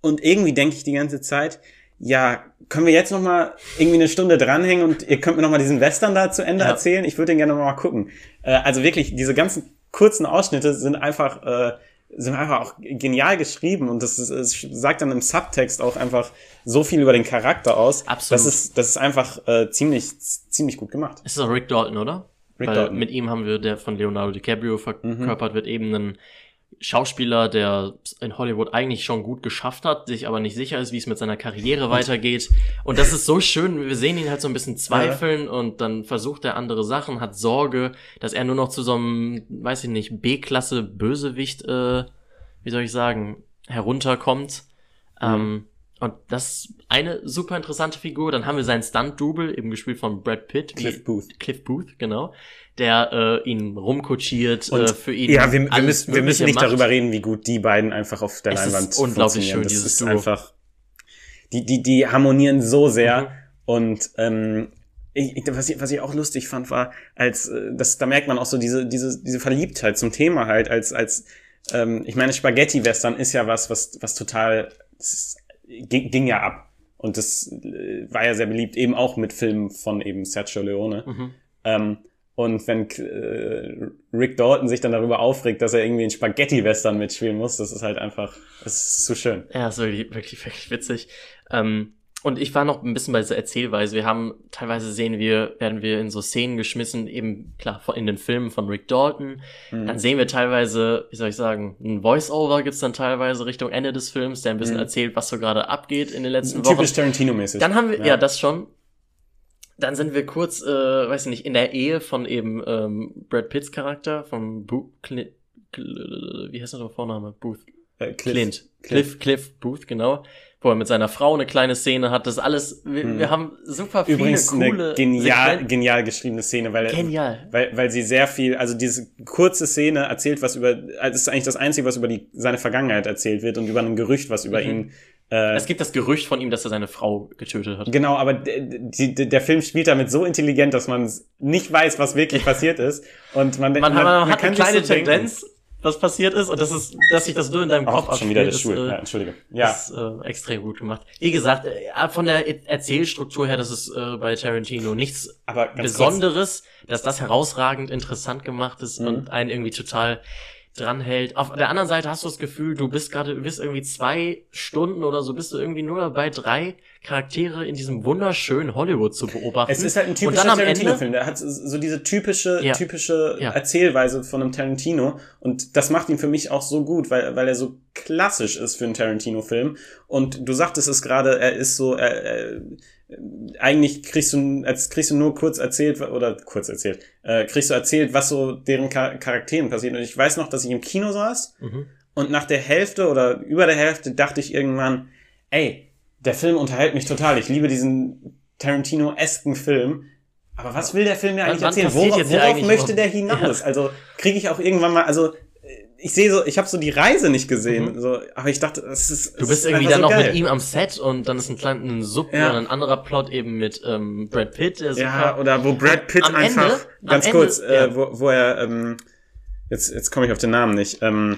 Und irgendwie denke ich die ganze Zeit, ja, können wir jetzt noch mal irgendwie eine Stunde dranhängen und ihr könnt mir noch mal diesen Western da zu Ende ja. erzählen? Ich würde den gerne noch mal gucken. Äh, also wirklich, diese ganzen kurzen Ausschnitte sind einfach äh, sind einfach auch genial geschrieben und das, ist, das sagt dann im Subtext auch einfach so viel über den Charakter aus. Absolut. Das ist, das ist einfach äh, ziemlich, ziemlich gut gemacht. Es ist auch Rick Dalton, oder? Rick Weil Dalton. Mit ihm haben wir, der von Leonardo DiCaprio verkörpert mhm. wird, eben einen Schauspieler, der in Hollywood eigentlich schon gut geschafft hat, sich aber nicht sicher ist, wie es mit seiner Karriere weitergeht. Und das ist so schön, wir sehen ihn halt so ein bisschen zweifeln ja. und dann versucht er andere Sachen, hat Sorge, dass er nur noch zu so einem, weiß ich nicht, B-Klasse Bösewicht, äh, wie soll ich sagen, herunterkommt. Mhm. Ähm, und das ist eine super interessante Figur. Dann haben wir seinen Stunt-Double, eben gespielt von Brad Pitt. Cliff Booth. Cliff Booth, genau der äh, ihn rumkutschiert, äh, für ihn. Ja, wir, wir müssen, wir müssen nicht macht. darüber reden, wie gut die beiden einfach auf der es Leinwand ist unglaublich schön, das dieses ist Duo. einfach, die, die, die harmonieren so sehr mhm. und ähm, ich, was, ich, was ich auch lustig fand, war, als äh, das, da merkt man auch so diese, diese, diese Verliebtheit zum Thema halt, als, als ähm, ich meine, Spaghetti-Western ist ja was, was, was total ist, ging, ging ja ab. Und das äh, war ja sehr beliebt, eben auch mit Filmen von eben Sergio Leone. Mhm. Ähm, und wenn äh, Rick Dalton sich dann darüber aufregt, dass er irgendwie in Spaghetti-Western mitspielen muss, das ist halt einfach, das ist zu schön. Ja, ist wirklich, wirklich, wirklich witzig. Ähm, und ich war noch ein bisschen bei dieser Erzählweise. Wir haben teilweise sehen wir, werden wir in so Szenen geschmissen, eben klar in den Filmen von Rick Dalton. Mhm. Dann sehen wir teilweise, wie soll ich sagen, ein Voice-Over gibt's dann teilweise Richtung Ende des Films, der ein bisschen mhm. erzählt, was so gerade abgeht in den letzten Typisch Wochen. Typisch Tarantino-mäßig. Dann haben wir, ja. ja, das schon dann sind wir kurz, äh, weiß ich nicht, in der Ehe von eben ähm, Brad Pitts Charakter, von Bo Cl Cl wie heißt der Vorname? Booth. Äh, Cliff. Clint. Cliff, Cliff Booth, genau. Wo er mit seiner Frau eine kleine Szene hat. Das alles, wir, hm. wir haben super viele Übrigens coole... Eine genial, genial geschriebene Szene, weil, genial. weil, weil sie sehr viel, also diese kurze Szene erzählt was über, also das ist eigentlich das Einzige, was über die, seine Vergangenheit erzählt wird und über ein Gerücht, was über mhm. ihn äh, es gibt das Gerücht von ihm, dass er seine Frau getötet hat. Genau, aber die, die, der Film spielt damit so intelligent, dass man nicht weiß, was wirklich passiert ist. Und man, man, man, man hat eine kleine so Tendenz, denken. Was passiert ist, und das ist, dass sich das nur in deinem Kopf abspielt. schon wieder der Stuhl. Äh, ja, Entschuldige. Ja. Ist äh, extrem gut gemacht. Wie gesagt, äh, von der Erzählstruktur her, das ist äh, bei Tarantino nichts Besonderes, kurz. dass das herausragend interessant gemacht ist mhm. und einen irgendwie total dranhält. Auf der anderen Seite hast du das Gefühl, du bist gerade, du bist irgendwie zwei Stunden oder so, bist du irgendwie nur dabei, drei Charaktere in diesem wunderschönen Hollywood zu beobachten. Es ist halt ein typischer Tarantino-Film. Der hat so diese typische, ja. typische ja. Erzählweise von einem Tarantino. Und das macht ihn für mich auch so gut, weil, weil er so klassisch ist für einen Tarantino-Film. Und du sagtest es gerade, er ist so, er, er eigentlich kriegst du, als kriegst du nur kurz erzählt, oder kurz erzählt, äh, kriegst du erzählt, was so deren Char Charakteren passiert. Und ich weiß noch, dass ich im Kino saß mhm. und nach der Hälfte oder über der Hälfte dachte ich irgendwann, ey, der Film unterhält mich total. Ich liebe diesen Tarantino-esken Film. Aber was will der Film mir eigentlich erzählen? Worauf, worauf möchte der hinaus? Ja. Also kriege ich auch irgendwann mal, also ich sehe so, ich habe so die Reise nicht gesehen, mhm. so, aber ich dachte, es ist. Du bist irgendwie dann so noch geil. mit ihm am Set und dann ist ein kleiner ein Sub ja. oder ein anderer Plot eben mit ähm, Brad Pitt. Der ja, oder wo Brad Pitt einfach Ende, ganz kurz, Ende, äh, wo, wo er ähm, jetzt jetzt komme ich auf den Namen nicht, ähm,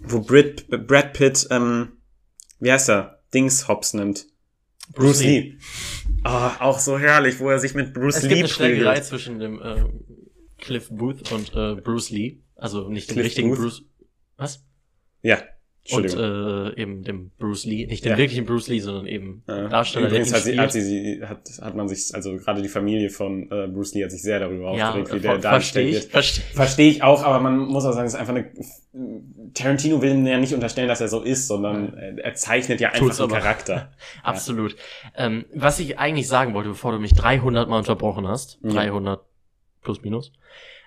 wo Brad, Brad Pitt ähm, wie heißt er, Dings hops nimmt. Bruce, Lee. Lee. Oh, auch so herrlich, wo er sich mit Bruce es Lee gibt eine Schlägerei zwischen dem äh, Cliff Booth und äh, Bruce Lee. Also nicht den richtigen Booth? Bruce. Was? Ja, und äh, eben dem Bruce Lee, nicht den ja. wirklichen Bruce Lee, sondern eben ja. Darsteller. Übrigens hat, sie, hat, sie, hat, hat man sich, also gerade die Familie von äh, Bruce Lee hat sich sehr darüber ja, aufgeregt, wie der dargestellt ich, wird. Verstehe Versteh ich auch, aber man muss auch sagen, es ist einfach eine. Tarantino will ja nicht unterstellen, dass er so ist, sondern er zeichnet ja einfach den Charakter. Absolut. Ähm, was ich eigentlich sagen wollte, bevor du mich 300 Mal unterbrochen hast, 300 plus minus,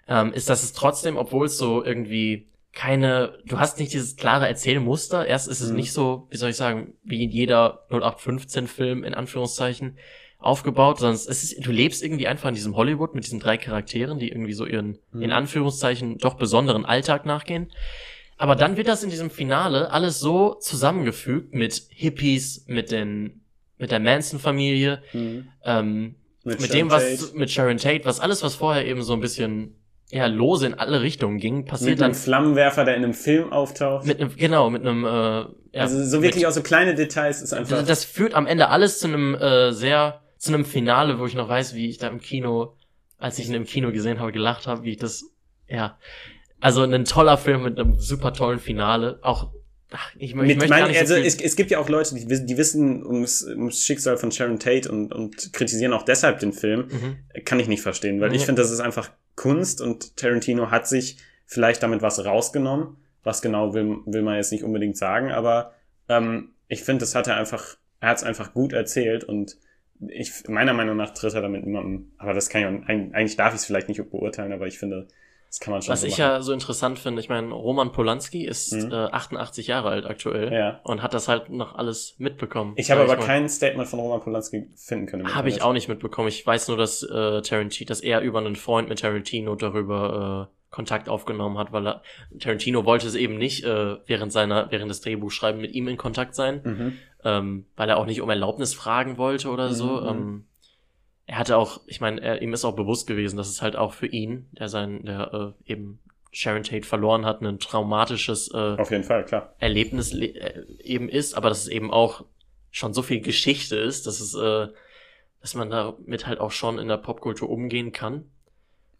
ähm, ist, dass es trotzdem, obwohl es so irgendwie keine, du hast nicht dieses klare Erzählmuster. Erst ist es mhm. nicht so, wie soll ich sagen, wie in jeder 0815-Film in Anführungszeichen aufgebaut, sondern es ist, du lebst irgendwie einfach in diesem Hollywood mit diesen drei Charakteren, die irgendwie so ihren, mhm. in Anführungszeichen, doch besonderen Alltag nachgehen. Aber dann wird das in diesem Finale alles so zusammengefügt mit Hippies, mit den, mit der Manson-Familie, mhm. ähm, mit, mit dem, was, Tate. mit Sharon Tate, was alles, was vorher eben so ein bisschen ja, lose in alle Richtungen ging, passiert mit dann. Mit einem Flammenwerfer, der in einem Film auftaucht. Mit einem, genau, mit einem, äh, ja, Also so wirklich mit, auch so kleine Details ist einfach. Das, das führt am Ende alles zu einem äh, sehr, zu einem Finale, wo ich noch weiß, wie ich da im Kino, als ich ihn im Kino gesehen habe, gelacht habe, wie ich das, ja. Also ein toller Film mit einem super tollen Finale. Auch Ach, ich, ich mit mein, so also es, es, gibt ja auch Leute, die, die wissen ums, ums Schicksal von Sharon Tate und, und kritisieren auch deshalb den Film. Mhm. Kann ich nicht verstehen, weil mhm. ich finde, das ist einfach Kunst und Tarantino hat sich vielleicht damit was rausgenommen. Was genau will, will man jetzt nicht unbedingt sagen, aber ähm, ich finde, das hat er einfach, er hat es einfach gut erzählt und ich, meiner Meinung nach tritt er damit niemandem, aber das kann ich auch, eigentlich darf ich es vielleicht nicht beurteilen, aber ich finde, das kann man schon Was so ich ja so interessant finde, ich meine, Roman Polanski ist mhm. äh, 88 Jahre alt aktuell ja. und hat das halt noch alles mitbekommen. Ich habe aber ich kein Statement von Roman Polanski finden können. Habe ich auch nicht mitbekommen. Ich weiß nur, dass äh, Tarantino, dass er über einen Freund mit Tarantino darüber äh, Kontakt aufgenommen hat, weil er, Tarantino wollte es eben nicht äh, während seiner, während des Drehbuchschreiben mit ihm in Kontakt sein, mhm. ähm, weil er auch nicht um Erlaubnis fragen wollte oder so. Mhm. Ähm, er hatte auch, ich meine, ihm ist auch bewusst gewesen, dass es halt auch für ihn, der sein, der äh, eben Sharon Tate verloren hat, ein traumatisches äh, Auf jeden Fall, klar. Erlebnis äh, eben ist, aber dass es eben auch schon so viel Geschichte ist, dass es, äh, dass man damit halt auch schon in der Popkultur umgehen kann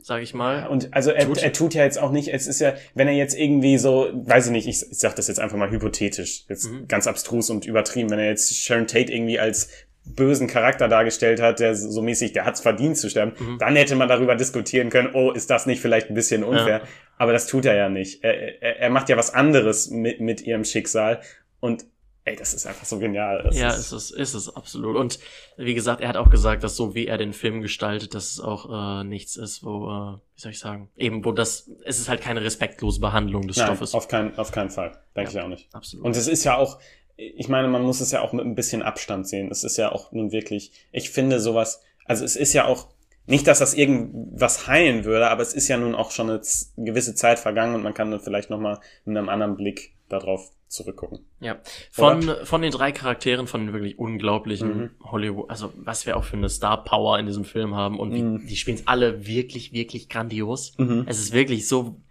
sage ich mal. Und also er tut. er tut ja jetzt auch nicht, es ist ja, wenn er jetzt irgendwie so, weiß ich nicht, ich, ich sag das jetzt einfach mal hypothetisch, jetzt mhm. ganz abstrus und übertrieben, wenn er jetzt Sharon Tate irgendwie als bösen Charakter dargestellt hat, der so mäßig, der hat's verdient zu sterben, mhm. dann hätte man darüber diskutieren können, oh, ist das nicht vielleicht ein bisschen unfair? Ja. Aber das tut er ja nicht. Er, er, er macht ja was anderes mit, mit ihrem Schicksal und ey, das ist einfach so genial. Das ja, ist, ist es, ist es absolut. Und wie gesagt, er hat auch gesagt, dass so wie er den Film gestaltet, dass es auch äh, nichts ist, wo, äh, wie soll ich sagen, eben, wo das, es ist halt keine respektlose Behandlung des Nein, Stoffes. Auf keinen, auf keinen Fall. Denke ja, ich auch nicht. Absolut. Und es ist ja auch, ich meine, man muss es ja auch mit ein bisschen Abstand sehen. Es ist ja auch nun wirklich, ich finde sowas, also es ist ja auch, nicht, dass das irgendwas heilen würde, aber es ist ja nun auch schon eine gewisse Zeit vergangen und man kann dann vielleicht nochmal mit einem anderen Blick darauf zurückgucken. Ja, von, von den drei Charakteren, von den wirklich unglaublichen mhm. Hollywood, also was wir auch für eine Star Power in diesem Film haben und mhm. wie, die spielen es alle wirklich, wirklich grandios. Mhm. Es ist wirklich so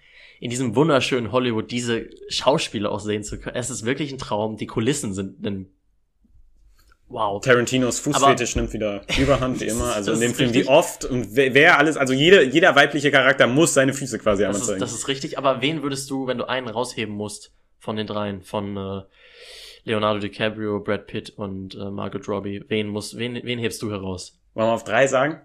in diesem wunderschönen Hollywood diese Schauspieler auch sehen zu können. Es ist wirklich ein Traum. Die Kulissen sind ein Wow. Tarantinos Fußfetisch nimmt wieder Überhand, wie immer. Also in dem Film, richtig. wie oft und wer, wer, alles, also jeder, jeder weibliche Charakter muss seine Füße quasi einmal zeigen. Das ist richtig, aber wen würdest du, wenn du einen rausheben musst von den dreien, von äh, Leonardo DiCaprio, Brad Pitt und äh, Margot Robbie, wen muss, wen, wen hebst du heraus? Wollen wir auf drei sagen?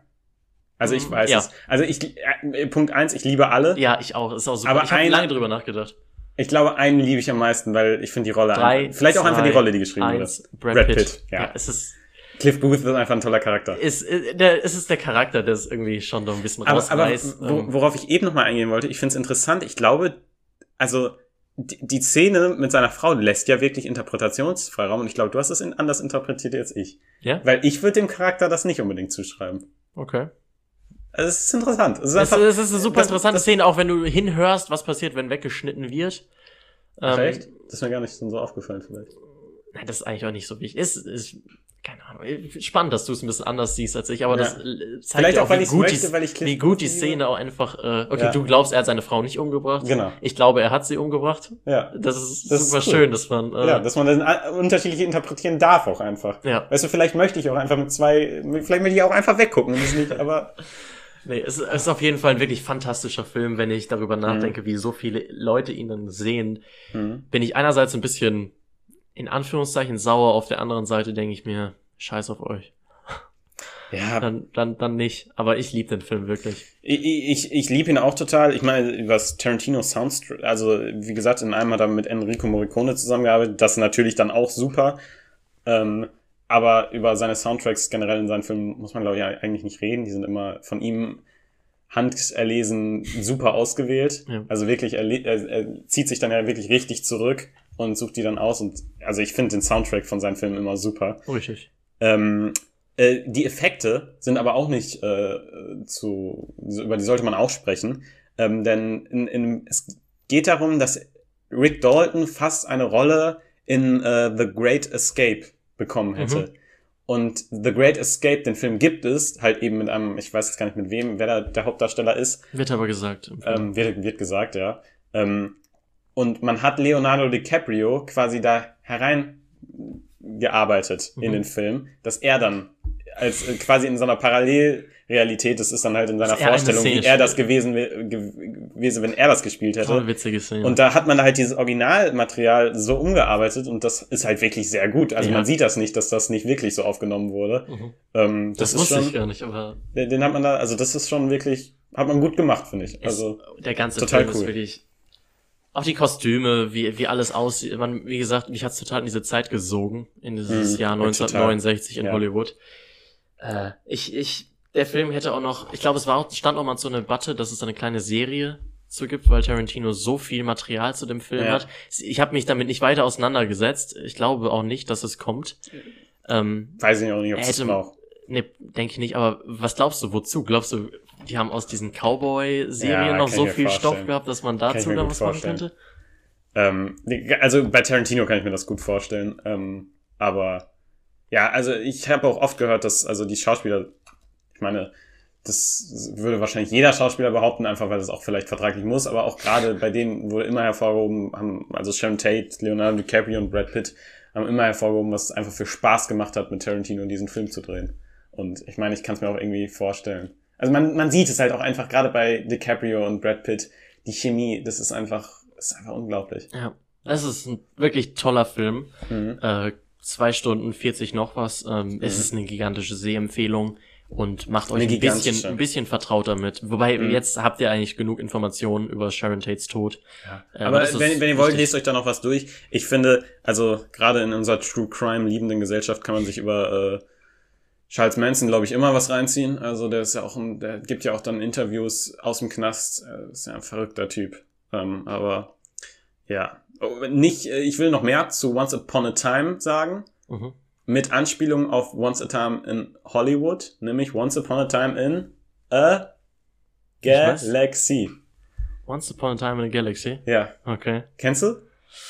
Also ich mhm. weiß ja. es. Also ich äh, Punkt eins, ich liebe alle. Ja, ich auch. Ist auch super. Aber ich habe lange drüber nachgedacht. Ich glaube, einen liebe ich am meisten, weil ich finde die Rolle Drei, einfach, vielleicht zwei, auch einfach die Rolle, die geschrieben eins, wurde. Brad, Brad Pitt. Pitt. Ja. ja. es ist Cliff Booth ist einfach ein toller Charakter. Ist, äh, der, es ist der Charakter, der es irgendwie schon so ein bisschen aber, rausreißt. Aber ähm. worauf ich eben nochmal eingehen wollte, ich finde es interessant. Ich glaube, also die, die Szene mit seiner Frau lässt ja wirklich Interpretationsfreiraum und ich glaube, du hast es anders interpretiert als ich. Ja? Weil ich würde dem Charakter das nicht unbedingt zuschreiben. Okay. Also es ist interessant. Es ist, einfach, es ist eine super interessante das, Szene, auch wenn du hinhörst, was passiert, wenn weggeschnitten wird. Ach, ähm? Das ist mir gar nicht so aufgefallen vielleicht. Nein, das ist eigentlich auch nicht so wichtig. Ist, ist, keine Ahnung. Spannend, dass du es ein bisschen anders siehst als ich, aber Ja. das äh, zeigt Vielleicht auch, weil wie gut möchte, die, weil ich wie gut die Szene auch einfach, äh, okay, Ja. du glaubst, er hat seine Frau nicht umgebracht. Genau. Ich glaube, er hat sie umgebracht. Ja. Das ist Das ist super cool. schön, dass man, äh, Ja, dass man das a- unterschiedlich interpretieren darf auch einfach. Ja. Weißt du, vielleicht möchte ich auch einfach mit zwei, vielleicht möchte ich auch einfach weggucken, ist aber Nee, es ist auf jeden Fall ein wirklich fantastischer Film, wenn ich darüber Mhm. nachdenke, wie so viele Leute ihn dann sehen. Bin ich einerseits ein bisschen in Anführungszeichen sauer, auf der anderen Seite denke ich mir, scheiß auf euch. ja, Dann, dann, dann nicht. Aber ich liebe den Film wirklich. Ich, ich, ich liebe ihn auch total. Ich meine, was Tarantino Soundtrack, also wie gesagt, in einem hat er mit Enrico Morricone zusammengearbeitet, das ist natürlich dann auch super. Ähm, aber über seine Soundtracks generell in seinen Filmen muss man, glaube ich, eigentlich nicht reden. Die sind immer von ihm handerlesen super ausgewählt. Ja. Also wirklich, er, er, er zieht sich dann ja wirklich richtig zurück und sucht die dann aus. Und also ich finde den Soundtrack von seinen Filmen immer super. Richtig. Ähm, äh, die Effekte sind aber auch nicht äh, zu, über die sollte man auch sprechen, ähm, denn in, in, es geht darum, dass Rick Dalton fast eine Rolle in äh, The Great Escape bekommen hätte. Und The Great Escape, den Film gibt es, halt eben mit einem, ich weiß jetzt gar nicht mit wem, wer da der Hauptdarsteller ist, Wird aber gesagt. ähm, wird, wird gesagt, ja. Ähm, und man hat Leonardo DiCaprio quasi da hereingearbeitet in Mhm. den Film, dass er dann als äh, quasi in so einer Parallelrealität, das ist dann halt in seiner er Vorstellung, wie er das gewesen, wär- ge gewesen, wenn er das gespielt hätte. Tolle witzige Szene. Und da hat man halt dieses Originalmaterial so umgearbeitet und das ist halt wirklich sehr gut. Also Ja. man sieht das nicht, dass das nicht wirklich so aufgenommen wurde. Mhm. Ähm, das das, ist wusste schon, ich gar nicht, aber den den hat man da, also das ist schon wirklich, hat man gut gemacht, finde ich. Also es, der ganze total Film ist cool. wirklich. Auch die Kostüme, wie, wie alles aussieht. Man, wie gesagt, mich hat's total in diese Zeit gesogen, in dieses Mhm, Jahr ja, 1969 in Ja. Hollywood. Äh, ich, ich, der Film hätte auch noch, ich glaube, es war auch, stand auch mal so eine Debatte, dass es eine kleine Serie zu gibt, weil Tarantino so viel Material zu dem Film Ja. hat. Ich habe mich damit nicht weiter auseinandergesetzt. Ich glaube auch nicht, dass es kommt. Ähm, weiß ich auch nicht, ob es braucht. Ne, denke ich nicht, aber was glaubst du, wozu? Glaubst du, die haben aus diesen Cowboy-Serien Ja, noch so viel Stoff vorstellen. gehabt, dass man dazu da gut was machen könnte? Ähm, nee, also bei Tarantino kann ich mir das gut vorstellen. Ähm, aber ja, also ich habe auch oft gehört, dass also die Schauspieler, ich meine, das würde wahrscheinlich jeder Schauspieler behaupten, einfach weil es auch vielleicht vertraglich muss, aber auch gerade bei denen wurde immer hervorgehoben, haben, also Sharon Tate, Leonardo DiCaprio und Brad Pitt haben immer hervorgehoben, was es einfach für Spaß gemacht hat, mit Tarantino diesen Film zu drehen. Und ich meine, ich kann es mir auch irgendwie vorstellen. Also man, man sieht es halt auch einfach, gerade bei DiCaprio und Brad Pitt, die Chemie, das ist einfach, das ist einfach unglaublich. Ja, es ist ein wirklich toller Film. Mhm. Äh, zwei Stunden 40 noch was. Ähm, Es ist eine gigantische Sehempfehlung und macht euch ein bisschen, ein bisschen vertraut damit. Wobei, Mhm. jetzt habt ihr eigentlich genug Informationen über Sharon Tates Tod. Äh, Aber das ist wenn, wenn ihr wollt, wichtig. lest euch da noch was durch. Ich finde, also gerade in unserer True Crime liebenden Gesellschaft kann man sich über äh, Charles Manson, glaube ich, immer was reinziehen. Also der ist ja auch ein, der gibt ja auch dann Interviews aus dem Knast. Äh, ist ja ein verrückter Typ. Ähm, aber ja. Oh, Nicht, äh, ich will noch mehr zu Once Upon a Time sagen. Mhm. Mit Anspielung auf Once a Time in Hollywood, nämlich Once Upon a Time in a. Galaxy. Once Upon a Time in a Galaxy. Ja. Okay. Kennst du?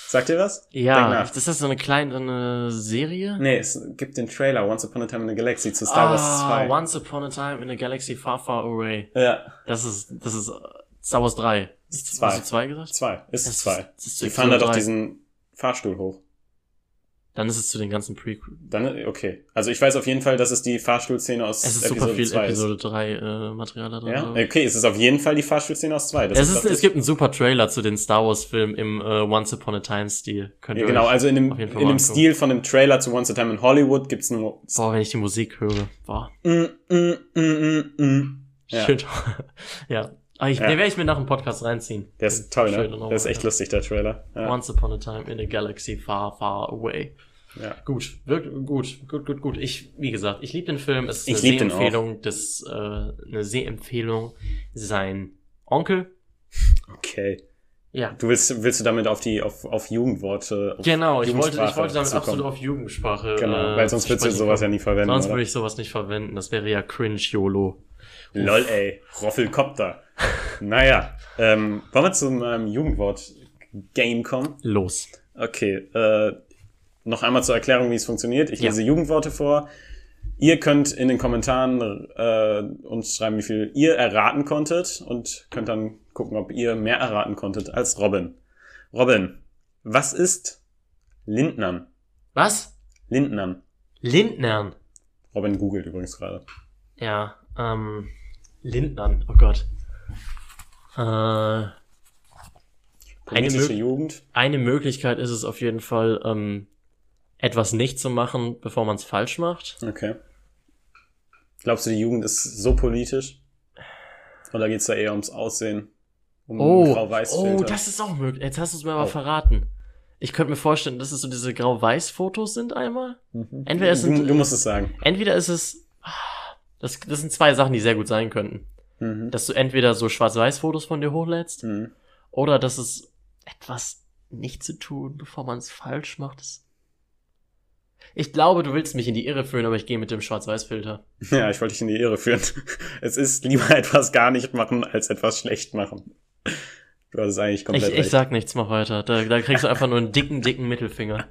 Sagt dir was? Denk Ja, nach. das ist so eine kleine eine Serie. Nee, es gibt den Trailer Once Upon a Time in a Galaxy zu Star Wars ah, 2. Once Upon a Time in a Galaxy Far Far Away. Ja, Das ist, das ist äh, Star Wars 3. Ist zwei. Hast du 2 gesagt? zwei. Ist es zwei. das ist Die Episode fahren da doch diesen Fahrstuhl hoch. Dann ist es zu den ganzen Prequel. Dann, okay. Also ich weiß auf jeden Fall, dass es die Fahrstuhlszene aus Es ist Episode super viel 2 Episode 3 äh, Material da drin. Ja? Okay, es ist auf jeden Fall die Fahrstuhlszene aus 2. Das es, ist, es gibt einen super Trailer zu den Star Wars Filmen im äh, Once Upon a Time Stil. Könnt ja, genau, also in dem, in dem. Stil von dem Trailer zu Once a Time in Hollywood gibt's nur Boah, wenn ich die Musik höre. Boah. mm, mm, mm, mm, mm. Ja. Schön. ja. Aber ich, Ja. Den werde ich mir nach dem Podcast reinziehen. Der ist toll, ne? Der ist echt lustig, der Trailer. Ja. Once Upon a Time in a Galaxy Far Far Away. Ja. Gut, wirklich gut, gut, gut, gut. Ich, wie gesagt, ich liebe den Film. Es ist Ich eine Sehempfehlung, des, äh, eine Sehempfehlung. Sein Onkel. Okay. Ja. Du willst, willst du damit auf die, auf, auf Jugendworte, auf Genau, ich wollte, ich wollte damit absolut auf Jugendsprache. Genau, äh, weil sonst zu würdest du sowas ja nie verwenden, Sonst oder? würde ich sowas nicht verwenden. Das wäre ja cringe YOLO. Lol, ey, Roffelkopter. naja, ähm, wollen wir zum ähm, Jugendwort-Game kommen? Los. Okay, äh, noch einmal zur Erklärung, wie es funktioniert. Ich Ja. lese Jugendworte vor. Ihr könnt in den Kommentaren äh, uns schreiben, wie viel ihr erraten konntet und könnt dann gucken, ob ihr mehr erraten konntet als Robin. Robin, was ist Lindnern? Was? Lindnern. Lindnern. Robin googelt übrigens gerade. Ja, ähm, Lindnern, oh Gott. Äh, Eine Jugend. eine Möglichkeit ist es auf jeden Fall, ähm, etwas nicht zu machen, bevor man es falsch macht. Okay. Glaubst du, die Jugend ist so politisch? Oder geht's da eher ums Aussehen? Um Oh, oh, das ist auch möglich. Jetzt hast du es mir aber Oh. verraten. Ich könnte mir vorstellen, dass es so diese Grau-Weiß-Fotos sind einmal. Mhm. Entweder es sind, du, du musst es sagen. entweder ist es, das, das sind zwei Sachen, die sehr gut sein könnten. Mhm. Dass du entweder so Schwarz-Weiß-Fotos von dir hochlädst, Mhm. oder dass es etwas nicht zu tun, bevor man es falsch macht. Das ich glaube, du willst mich in die Irre führen, aber ich gehe mit dem Schwarz-Weiß-Filter. Ja, ich wollte dich in die Irre führen. Es ist lieber etwas gar nicht machen, als etwas schlecht machen. Du hast es eigentlich Ich, komplett ich recht. sag nichts, mach weiter. Da, da kriegst du einfach nur einen dicken, dicken Mittelfinger.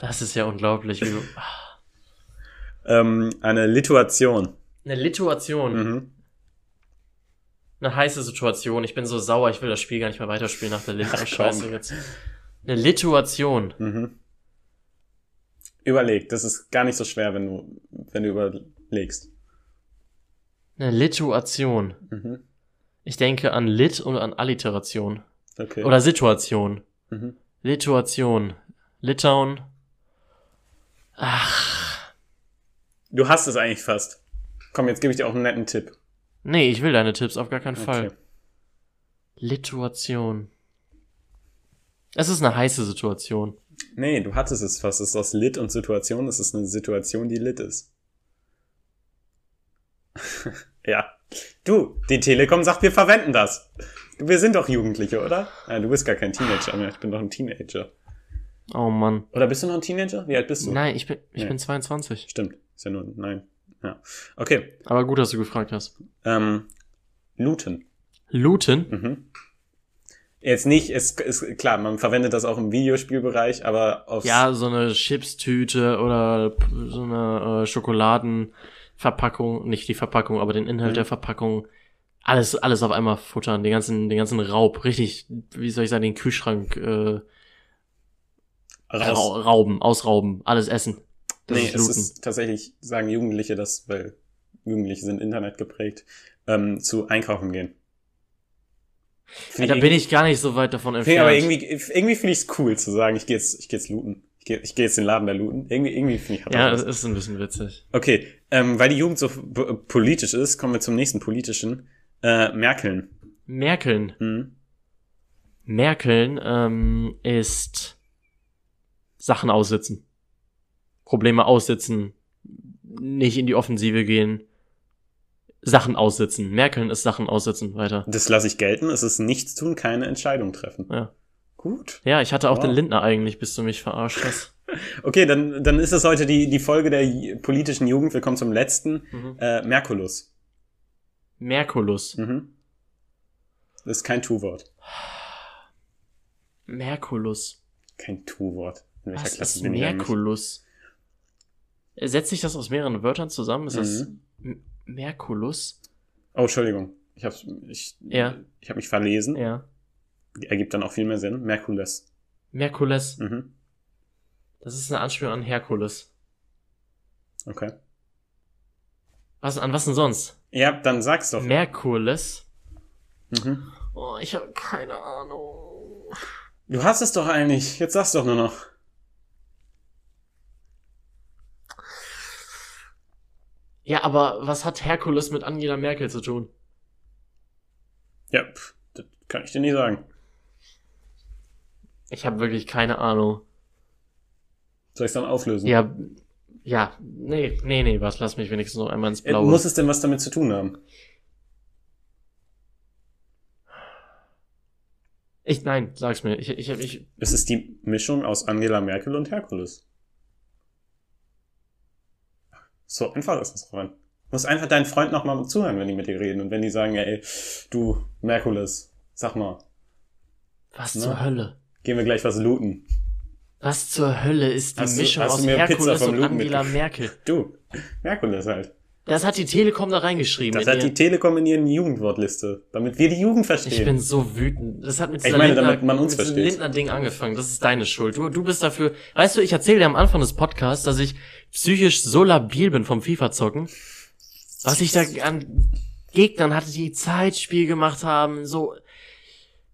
Das ist ja unglaublich. Wie du, ähm, eine Lituation. eine Lituation. Mhm. Eine heiße Situation. Ich bin so sauer, ich will das Spiel gar nicht mehr weiterspielen nach der. Ach, Scheiße jetzt. Eine Lituation. Mhm. Überleg, das ist gar nicht so schwer, wenn du, wenn du überlegst. Eine Lituation. Mhm. Ich denke an Lit und an Alliteration. Okay. Oder Situation. Mhm. Lituation. Litauen. Du hast es eigentlich fast. Komm, jetzt gebe ich dir auch einen netten Tipp. Nee, ich will deine Tipps auf gar keinen Fall. Okay. Lituation. Es ist eine heiße Situation. Nee, du hattest es fast. Es ist aus Lit und Situation. Es ist eine Situation, die lit ist. ja. Du, die Telekom sagt, wir verwenden das. Wir sind doch Jugendliche, oder? Ah, du bist gar kein Teenager mehr. Ich bin doch ein Teenager. Oh Mann. Oder bist du noch ein Teenager? Wie alt bist du? Nein, ich bin, ich Nee. bin 22. Stimmt. Ist ja nur, nein. Ja. Okay. Aber gut, dass du gefragt hast. Ähm, Looten. Looten? Mhm. Jetzt nicht, ist, ist klar, man verwendet das auch im Videospielbereich, aber aufs, Ja, so eine Chipstüte oder so eine äh, Schokoladenverpackung, nicht die Verpackung, aber den Inhalt Mhm. der Verpackung. Alles, alles auf einmal futtern, den ganzen, den ganzen Raub, richtig, wie soll ich sagen, den Kühlschrank äh, rau rauben, ausrauben, alles essen. Das nee, ist es ist tatsächlich, sagen Jugendliche das, weil Jugendliche sind Internet geprägt, ähm, zu einkaufen gehen. Ja, da bin ich gar nicht so weit davon entfernt. ich aber irgendwie, irgendwie finde ich es cool zu sagen, ich gehe jetzt, ich gehe jetzt looten. Ich gehe ich geh jetzt den Laden da looten. Irgendwie, irgendwie finde ich ja, das. ist ein bisschen witzig. Okay, ähm, weil die Jugend so politisch ist, kommen wir zum nächsten politischen. Äh, Merkeln. Merkeln. Hm. Merkeln ähm, ist Sachen aussitzen. Probleme aussitzen. Nicht in die Offensive gehen. Sachen aussitzen. Merkeln ist Sachen aussitzen. Weiter. Das lasse ich gelten. Es ist nichts tun, keine Entscheidung treffen. Ja. Gut. Ja, ich hatte auch Wow. den Lindner eigentlich, bis du mich verarscht hast. Okay, dann, dann ist es heute die, die Folge der politischen Jugend. Wir kommen zum letzten. Mhm. Äh, Merkulus. Merkulus. Mhm. Das ist kein Tu-Wort. Merkulus. Kein Tu-Wort. In welcher Was Klasse ist bin? Merkulus? Setzt sich das aus mehreren Wörtern zusammen? Ist das Mhm. M- Merkulus? Oh, Entschuldigung. Ich habe ich, Ja. ich hab mich verlesen. Ja. Ergibt dann auch viel mehr Sinn. Merkules. Merkules. Mhm. Das ist eine Anspielung an Herkules. Okay. Was, an was denn sonst? Ja, dann sag's doch. Merkules? Mhm. Oh, ich habe keine Ahnung. Du hast es doch eigentlich. Jetzt sag's doch nur noch. Ja, aber was hat Herkules mit Angela Merkel zu tun? Ja, pff, das kann ich dir nicht sagen. Ich habe wirklich keine Ahnung. Soll ich's dann auflösen? Ja, ja, nee, nee, nee, was, lass mich wenigstens noch einmal ins Blaue. Muss es denn was damit zu tun haben? ich, nein, sag's mir. Ich, ich, ich, Es ist die Mischung aus Angela Merkel und Herkules. So einfach ist es, Robin. Du musst einfach deinen Freund nochmal zuhören, wenn die mit dir reden. Und wenn die sagen, ey, du, Merkules, sag mal, was Ne? zur Hölle? gehen wir gleich was looten. Was zur Hölle ist die Hast Mischung du aus Herkules und Angela? Merkel? Du, Merkules halt. Das hat die Telekom da reingeschrieben. Das hat ihr- die Telekom in ihren Jugendwortliste, damit wir die Jugend verstehen. ich bin so wütend. Das hat mit Lindner, diesem versteht. Lindner-Ding angefangen. Das ist deine Schuld. Du, du bist dafür. Weißt du, ich erzähle dir am Anfang des Podcasts, dass ich psychisch so labil bin vom FIFA-Zocken. Was ich da an Gegnern hatte, die Zeitspiel gemacht haben, so.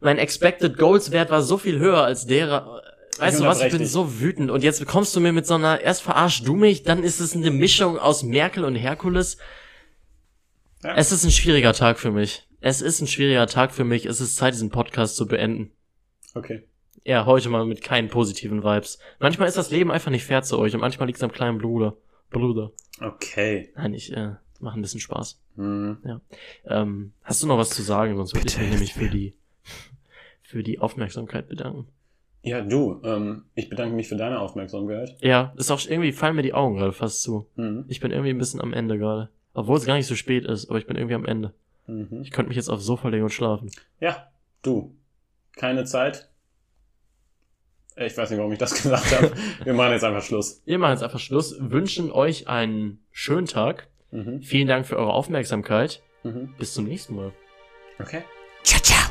Mein Expected Goals Wert war so viel höher als derer. Weißt du was? Ich bin dich. so wütend. Und jetzt kommst du mir mit so einer, erst verarschst du mich, dann ist es eine Mischung aus Merkel und Herkules. Ja. Es ist ein schwieriger Tag für mich. Es ist ein schwieriger Tag für mich. Es ist Zeit, diesen Podcast zu beenden. Okay. Ja, heute mal mit keinen positiven Vibes. Manchmal ist das Leben einfach nicht fair zu euch und manchmal liegt es am kleinen Bruder. Bruder. Okay. Nein, ich äh, mache ein bisschen Spaß. Hm. Ähm, hast du noch was zu sagen? Sonst würde ich mich nämlich für die für die Aufmerksamkeit bedanken. Ja, du, ähm, ich bedanke mich für deine Aufmerksamkeit. Ja, ist auch irgendwie fallen mir die Augen gerade fast zu. Mhm. Ich bin irgendwie ein bisschen am Ende gerade. Obwohl es gar nicht so spät ist, aber ich bin irgendwie am Ende. Mhm. Ich könnte mich jetzt aufs Sofa legen und schlafen. Ja, du, keine Zeit. Ich weiß nicht, warum ich das gesagt habe. Wir machen jetzt einfach Schluss. Wir machen jetzt einfach Schluss, wünschen euch einen schönen Tag. Mhm. Vielen Dank für eure Aufmerksamkeit. Mhm. Bis zum nächsten Mal. Okay. Ciao, ciao.